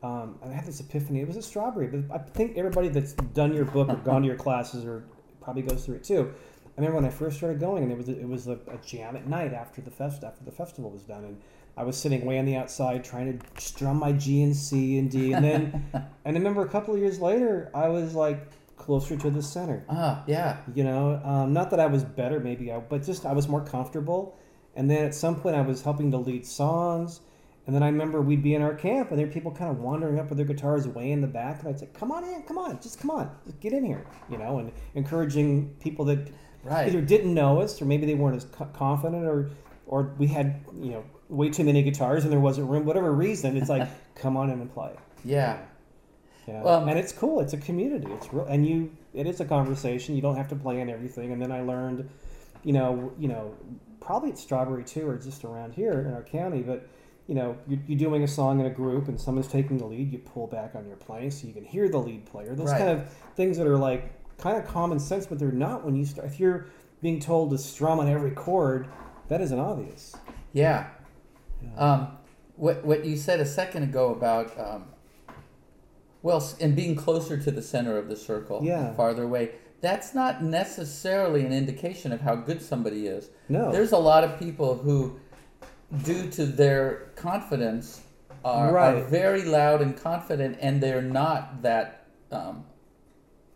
um, I had this epiphany. It was a strawberry, but I think everybody that's done your book or gone to your classes or probably goes through it too. I remember when I first started going, and it was a, it was a, a jam at night after the fest after the festival was done, and I was sitting way on the outside trying to strum my G and C and D, and then *laughs* and I remember a couple of years later, I was like closer to the center. Ah, yeah. You know, um, not that I was better, maybe, I, but just I was more comfortable. And then at some point, I was helping to lead songs. And then I remember we'd be in our camp, and there were people kind of wandering up with their guitars way in the back, and I'd say, "Come on in, come on, just come on, just get in here," you know, and encouraging people that Right. either didn't know us or maybe they weren't as confident, or or we had you know way too many guitars and there wasn't room, whatever reason. It's like, *laughs* come on in and play. Yeah. Yeah, Um, and it's cool. It's a community. It's real, and you. It is a conversation. You don't have to play in everything. And then I learned, you know, you know, probably at Strawberry too, or just around here in our county. But you know, you're, you're doing a song in a group, and someone's taking the lead. You pull back on your playing so you can hear the lead player. Those Right. kind of things that are like kind of common sense, but they're not when you start. If you're being told to strum on every chord, that isn't obvious. Yeah. Um, what what you said a second ago about um, well, and being closer to the center of the circle, Yeah. farther away. That's not necessarily an indication of how good somebody is. No. There's a lot of people who, due to their confidence, are, are very loud and confident, and they're not that um,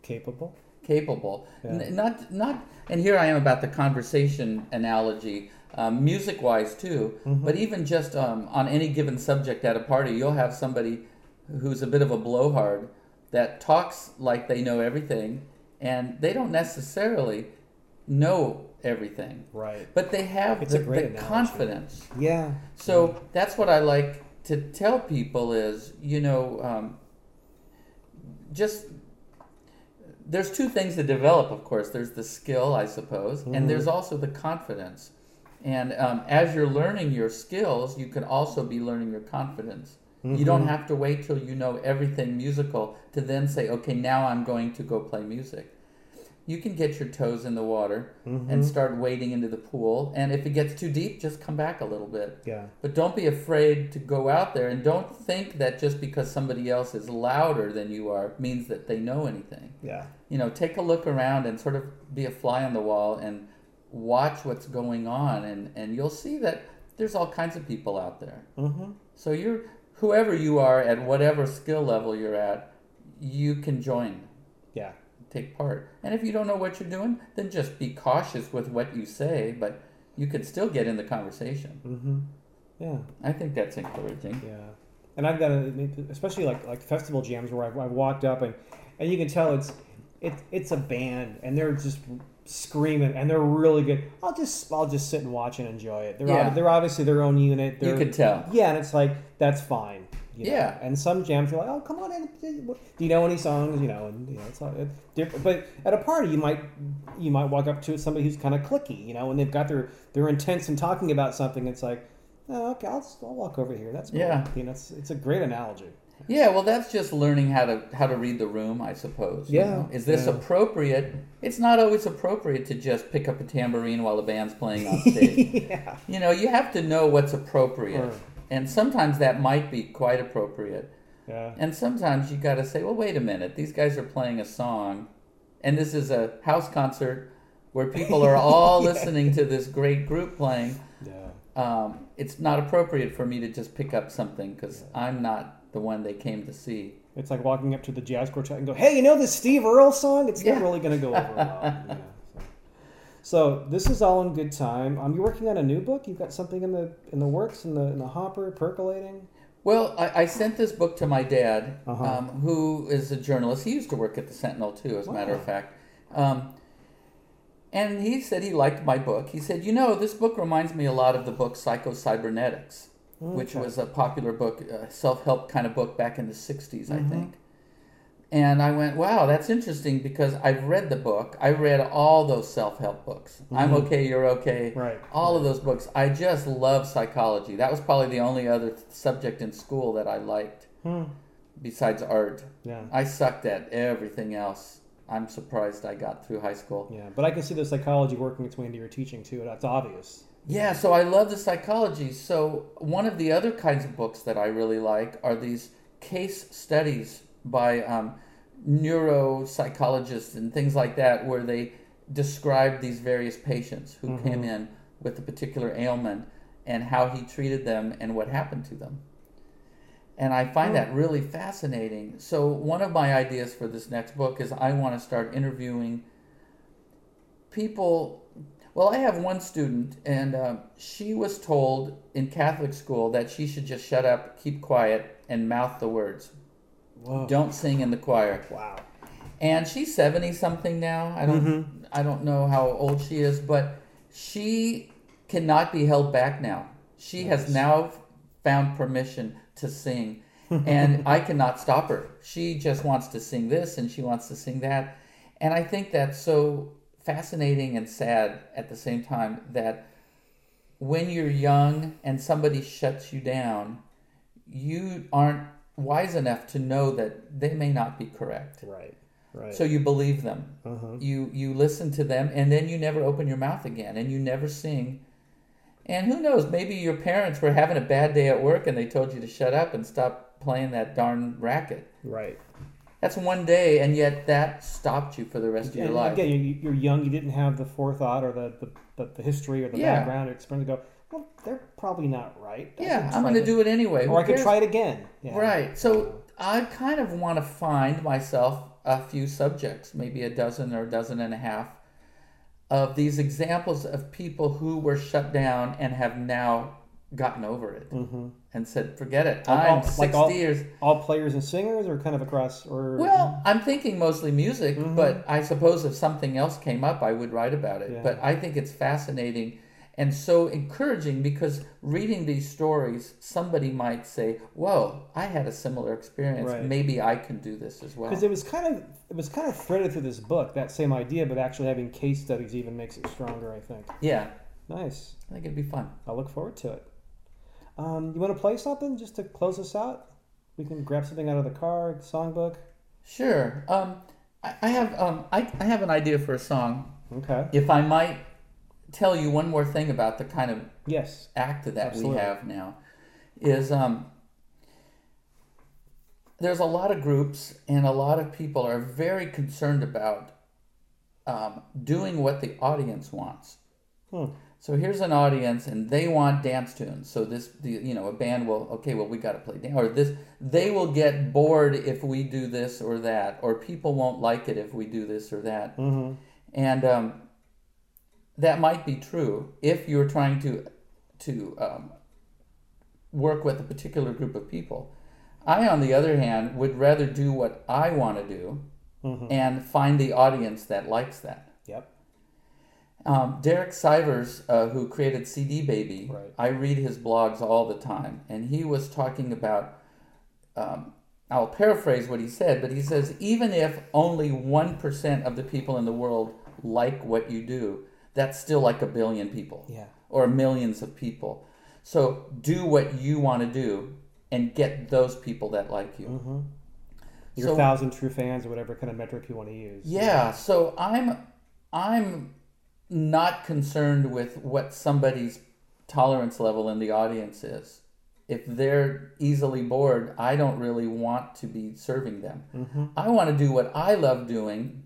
Capable. capable. Yeah. N- not not. And here I am about the conversation analogy, um, music wise too. Mm-hmm. But even just um, on any given subject at a party, you'll have somebody who's a bit of a blowhard that talks like they know everything, and they don't necessarily know everything, Right. but they have It's a the, great the confidence. Yeah. So that's what I like to tell people is, you know, um, just there's two things to develop, of course. There's the skill, I suppose, Mhm. and there's also the confidence. And um, as you're learning your skills, you can also be learning your confidence. You don't Mhm. have to wait till you know everything musical to then say, okay, now I'm going to go play music. You can get your toes in the water Mhm. and start wading into the pool. And if it gets too deep, just come back a little bit. Yeah. But don't be afraid to go out there and don't think that just because somebody else is louder than you are means that they know anything. Yeah. You know, take a look around and sort of be a fly on the wall and watch what's going on and, and you'll see that there's all kinds of people out there. Mm-hmm. So you're whoever you are at whatever skill level you're at, you can join, Yeah. take part. And if you don't know what you're doing, then just be cautious with what you say, but you can still get in the conversation. Mm-hmm. Yeah. I think that's encouraging. Yeah, and I've got a, especially like like festival jams where I've, I've walked up and and you can tell it's it, it's a band and they're just screaming and they're really good. I'll just I'll just sit and watch and enjoy it. They're Yeah. ob- they're obviously their own unit. You They're, could tell. Yeah, and it's like that's fine. You know? Yeah. And some jams you're like, oh, come on in. Do you know any songs? You know, and you know, it's all it's different. But at a party, you might you might walk up to somebody who's kind of cliquey, you know, and they've got their they're intense and talking about something. It's like, oh, okay, I'll, I'll walk over here. That's cool. Yeah. You know, it's, it's a great analogy. Yeah, well, that's just learning how to how to read the room, I suppose. you Yeah, know. Is this yeah. appropriate? It's not always appropriate to just pick up a tambourine while the band's playing on *laughs* stage. yeah. you know, you have to know what's appropriate, and sometimes that might be quite appropriate, Yeah. and sometimes you got to say, well, wait a minute, these guys are playing a song, and this is a house concert where people are *laughs* all Yeah. listening to this great group playing. Yeah. Um, it's not appropriate for me to just pick up something because I'm not the one they came to see. It's like walking up to the jazz quartet and go, "Hey, you know this Steve Earle song? It's Yeah. not really going to go over *laughs* well." know, so. so this is all in good time. Um, you're working on a new book. You've got something in the in the works in the in the hopper percolating. Well, I, I sent this book to my dad, Uh-huh. um, who is a journalist. He used to work at the Sentinel too, as a matter of fact. Um, and he said he liked my book. He said, "You know, this book reminds me a lot of the book Psycho Cybernetics, which was a popular book, a self-help kind of book back in the '60s, I Mhm. think." And I went, "Wow, that's interesting because I've read the book. I read all those self-help books. I'm Mhm. okay, you're okay. Right. All of those books. I just love psychology. That was probably the only other subject in school that I liked Hmm. besides art. Yeah. I sucked at everything else. I'm surprised I got through high school. Yeah, but I can see the psychology working its way into your teaching too. That's obvious. Yeah, so I love the psychology. So one of the other kinds of books that I really like are these case studies by um, neuropsychologists and things like that, where they describe these various patients who Mhm. came in with a particular ailment and how he treated them and what happened to them. And I find that really fascinating. So one of my ideas for this next book is I want to start interviewing people well, I have one student, and uh, she was told in Catholic school that she should just shut up, keep quiet, and mouth the words. Whoa. Don't sing in the choir. Wow. And she's seventy something now. I don't, Mhm. I don't know how old she is, but she cannot be held back now. She Nice. has now found permission to sing, *laughs* and I cannot stop her. She just wants to sing this and she wants to sing that, and I think that's so fascinating and sad at the same time that when you're young and somebody shuts you down, you aren't wise enough to know that they may not be correct. Right. Right. So you believe them. uh-huh. You you listen to them and then you never open your mouth again and you never sing. And who knows, maybe your parents were having a bad day at work and they told you to shut up and stop playing that darn racket. Right. That's one day and yet that stopped you for the rest of your And life. again, you- you're young. You didn't have the forethought or the the, the, the history or the Yeah. background or experience to go. Well, they're probably not right. I yeah, I'm going to do it anyway. Who or I could try it again. Yeah. Right. So I kind of want to find myself a few subjects, maybe a dozen or a dozen and a half, of these examples of people who were shut down and have now gotten over it Mm-hmm. and said, "Forget it. Like I'm all- 60 like all- years." All players and singers, or kind of across, or Well, I'm thinking mostly music, Mhm. but I suppose if something else came up, I would write about it. Yeah. But I think it's fascinating and so encouraging because reading these stories, somebody might say, "Whoa, I had a similar experience. Right. Maybe I can do this as well." because it was kind of it was kind of threaded through this book that same idea, but actually having case studies even makes it stronger. I think. Yeah, Nice. I think it'd be fun. I look forward to it. Um, you want to play something just to close us out? We can grab something out of the car, songbook. Sure. Um, I, I have um, I, I have an idea for a song. Okay. If I might tell you one more thing about the kind of Yes. act that Absolutely. we have now is um, there's a lot of groups and a lot of people are very concerned about um, doing what the audience wants. Hmm. So here's an audience and they want dance tunes. So this, the, you know, a band will, okay, well, we got to play dance. Or this, they will get bored if we do this or that. Or people won't like it if we do this or that. Mm-hmm. And um, that might be true if you're trying to to um, work with a particular group of people. I, on the other hand, would rather do what I want to do Mm-hmm. and find the audience that likes that. Um, Derek Sivers, uh, who created CD Baby, Right. I read his blogs all the time, and he was talking about um, I'll paraphrase what he said, but he says, even if only 1% of the people in the world like what you do, that's still like a billion people Yeah. or millions of people. So do what you want to do and get those people that like you. Mm-hmm. Your So- thousand true fans or whatever kind of metric you want to use. Yeah, so I'm I'm not concerned with what somebody's tolerance level in the audience is. If they're easily bored, I don't really want to be serving them. Mm-hmm. I want to do what I love doing,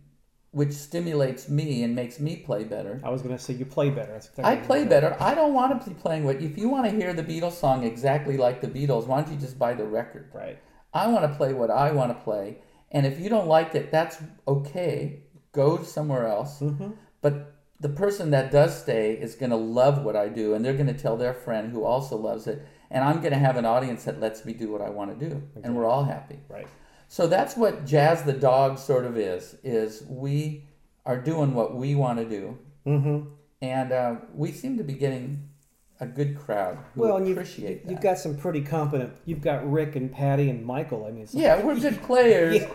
which stimulates me and makes me play better. I was going to say you play better. Exactly I play better. I don't want to be playing what. If you want to hear the Beatles song exactly like the Beatles, why don't you just buy the record? Right. I want to play what I want to play, and if you don't like it, that's okay. Go somewhere else. Mm-hmm. But the person that does stay is going to love what I do, and they're going to tell their friend who also loves it, and I'm going to have an audience that lets me do what I want to do, and we're all happy. Right. So that's what Jazz the Dog sort of is. Is we are doing what we want to do, Mm-hmm. and uh, we seem to be getting a good crowd who Well, and you've, appreciate that. you've got some pretty competent. You've got Rick and Patty and Michael. I mean, yeah, we're good *laughs* players, Yeah.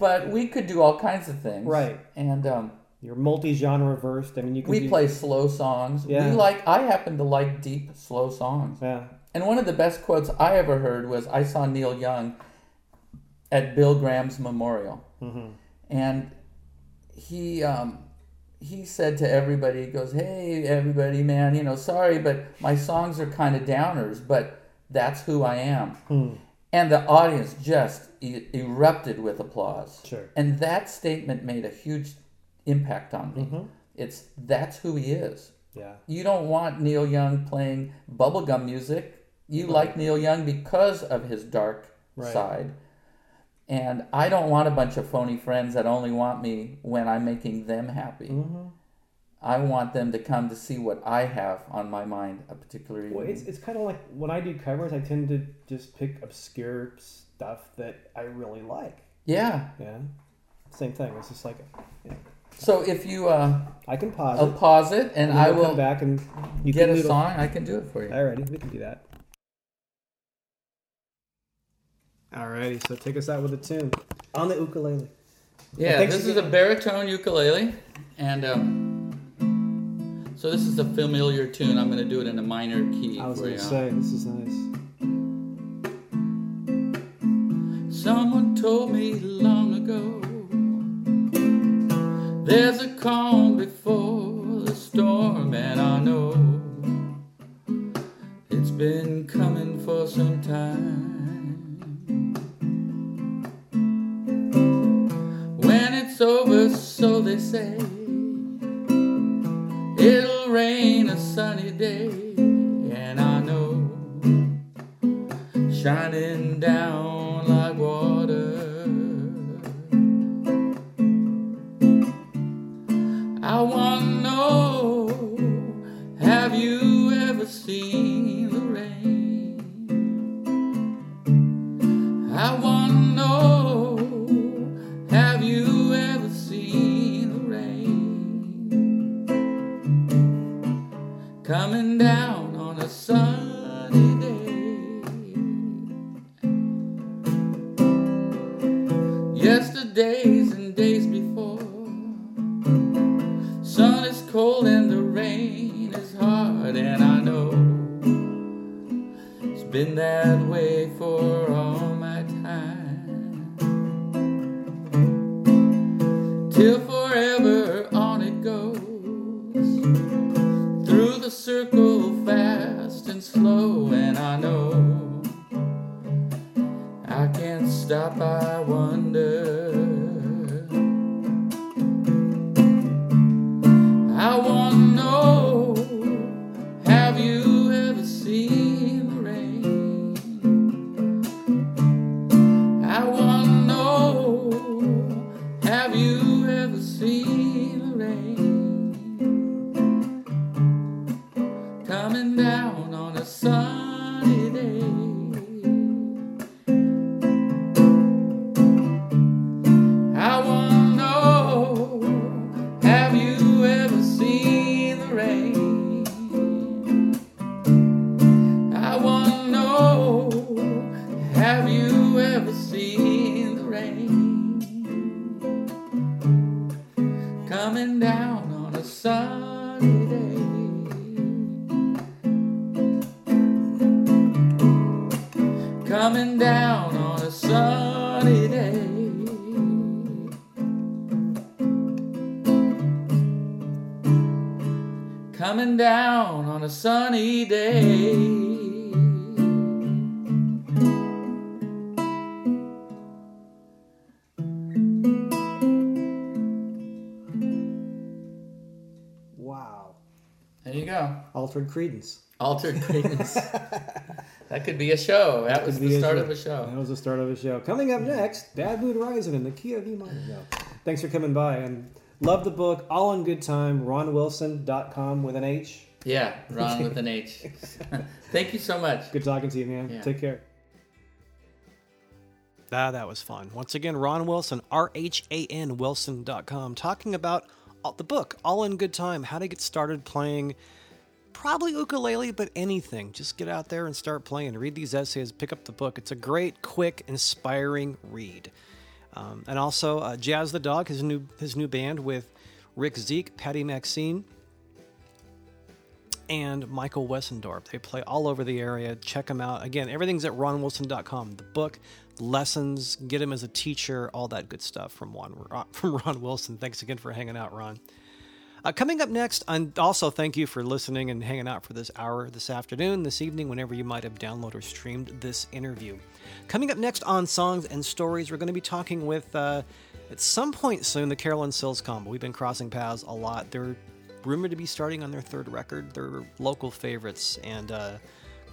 but we could do all kinds of things. Right. And um, You're multi-genre versed. I mean, you can we do, play slow songs. Yeah. We like. I happen to like deep, slow songs. Yeah. And one of the best quotes I ever heard was I saw Neil Young at Bill Graham's memorial, Mm-hmm. and he um, he said to everybody, he goes, "Hey, everybody, man, you know, sorry, but my songs are kind of downers, but that's who I am." Hmm. And the audience just e- erupted with applause. Sure. And that statement made a huge impact on me. Mhm. It's that's who he is. Yeah. You don't want Neil Young playing bubblegum music. You like Neil Young because of his dark Right. side. And I don't want a bunch of phony friends that only want me when I'm making them happy. Mm-hmm. I want them to come to see what I have on my mind a particular evening. Well, it's it's kind of like when I do covers, I tend to just pick obscure stuff that I really like. yeah. Yeah. Same thing. It's just like So if you, uh, I can pause I'll it. pause it and and I we'll will come back and you get can a noodle. song. I can do it for you. Alrighty, we can do that. Alrighty, so take us out with a tune on the ukulele. Yeah, thanks this is a again. baritone ukulele, and um, so this is a familiar tune. I'm going to do it in a minor key I was for gonna you. say this is nice. Someone told me long ago there's a calm before the storm, and I know it's been coming for some time. When it's over, so they say, it'll rain a sunny day, and I know shining down and I know I can't stop, I wonder. Altered Creedence. Altered *laughs* Creedence. *laughs* that could be a show. That was be the a start show. of a show. That was the start of a show. Coming up next, Bad Mood Rising in the key of E minor. No. Thanks for coming by and love the book. All in good time. RhanWilson.com with an H. Yeah, Rhan with an H. *laughs* Thank you so much. Good talking to you, man. Yeah. Take care. Ah, that was fun. Once again, Rhan Wilson, R H A N Wilson.com, talking about the book, All in Good Time, how to get started playing probably ukulele, but anything. Just get out there and start playing. Read these essays, pick up the book. It's a great, quick, inspiring read. Um, and also, uh, Jazz the Dog, his new his new band with Rick Zeke, Patty Maxine, and Michael Wessendorf. They play all over the area. Check them out. Again, everything's at RhanWilson.com. The book, lessons, get him as a teacher, all that good stuff from Rhan, *laughs* from Rhan Wilson. Thanks again for hanging out, Rhan. Uh, coming up next, and also thank you for listening and hanging out for this hour this afternoon, this evening, whenever you might have downloaded or streamed this interview. Coming up next on Songs and Stories, we're going to be talking with, uh, at some point soon, the Carolyn Sills combo. We've been crossing paths a lot. They're rumored to be starting on their third record. They're local favorites, and uh,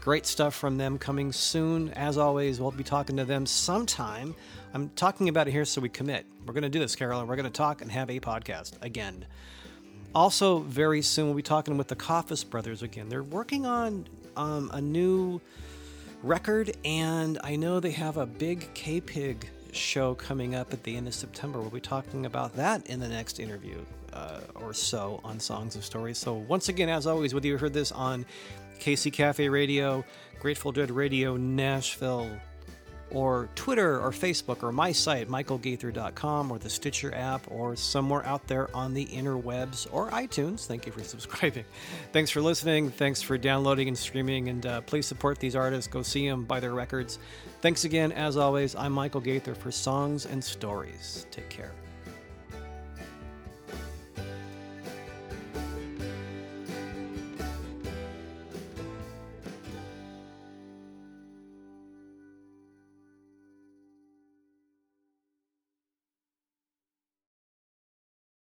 great stuff from them coming soon. As always, we'll be talking to them sometime. I'm talking about it here so we commit. We're going to do this, Carolyn. We're going to talk and have a podcast again. Also, very soon, we'll be talking with the Coffis brothers again. They're working on um, a new record, and I know they have a big K Pig show coming up at the end of September. We'll be talking about that in the next interview uh, or so on Songs of Stories. So, once again, as always, whether you heard this on KC Cafe Radio, Grateful Dead Radio, Nashville, or Twitter or Facebook or my site, michaelgaither.com, or the Stitcher app, or somewhere out there on the interwebs or iTunes. Thank you for *laughs* subscribing. Thanks for listening. Thanks for downloading and streaming. And uh, please support these artists. Go see them, buy their records. Thanks again. As always, I'm Michael Gaither for Songs and Stories. Take care.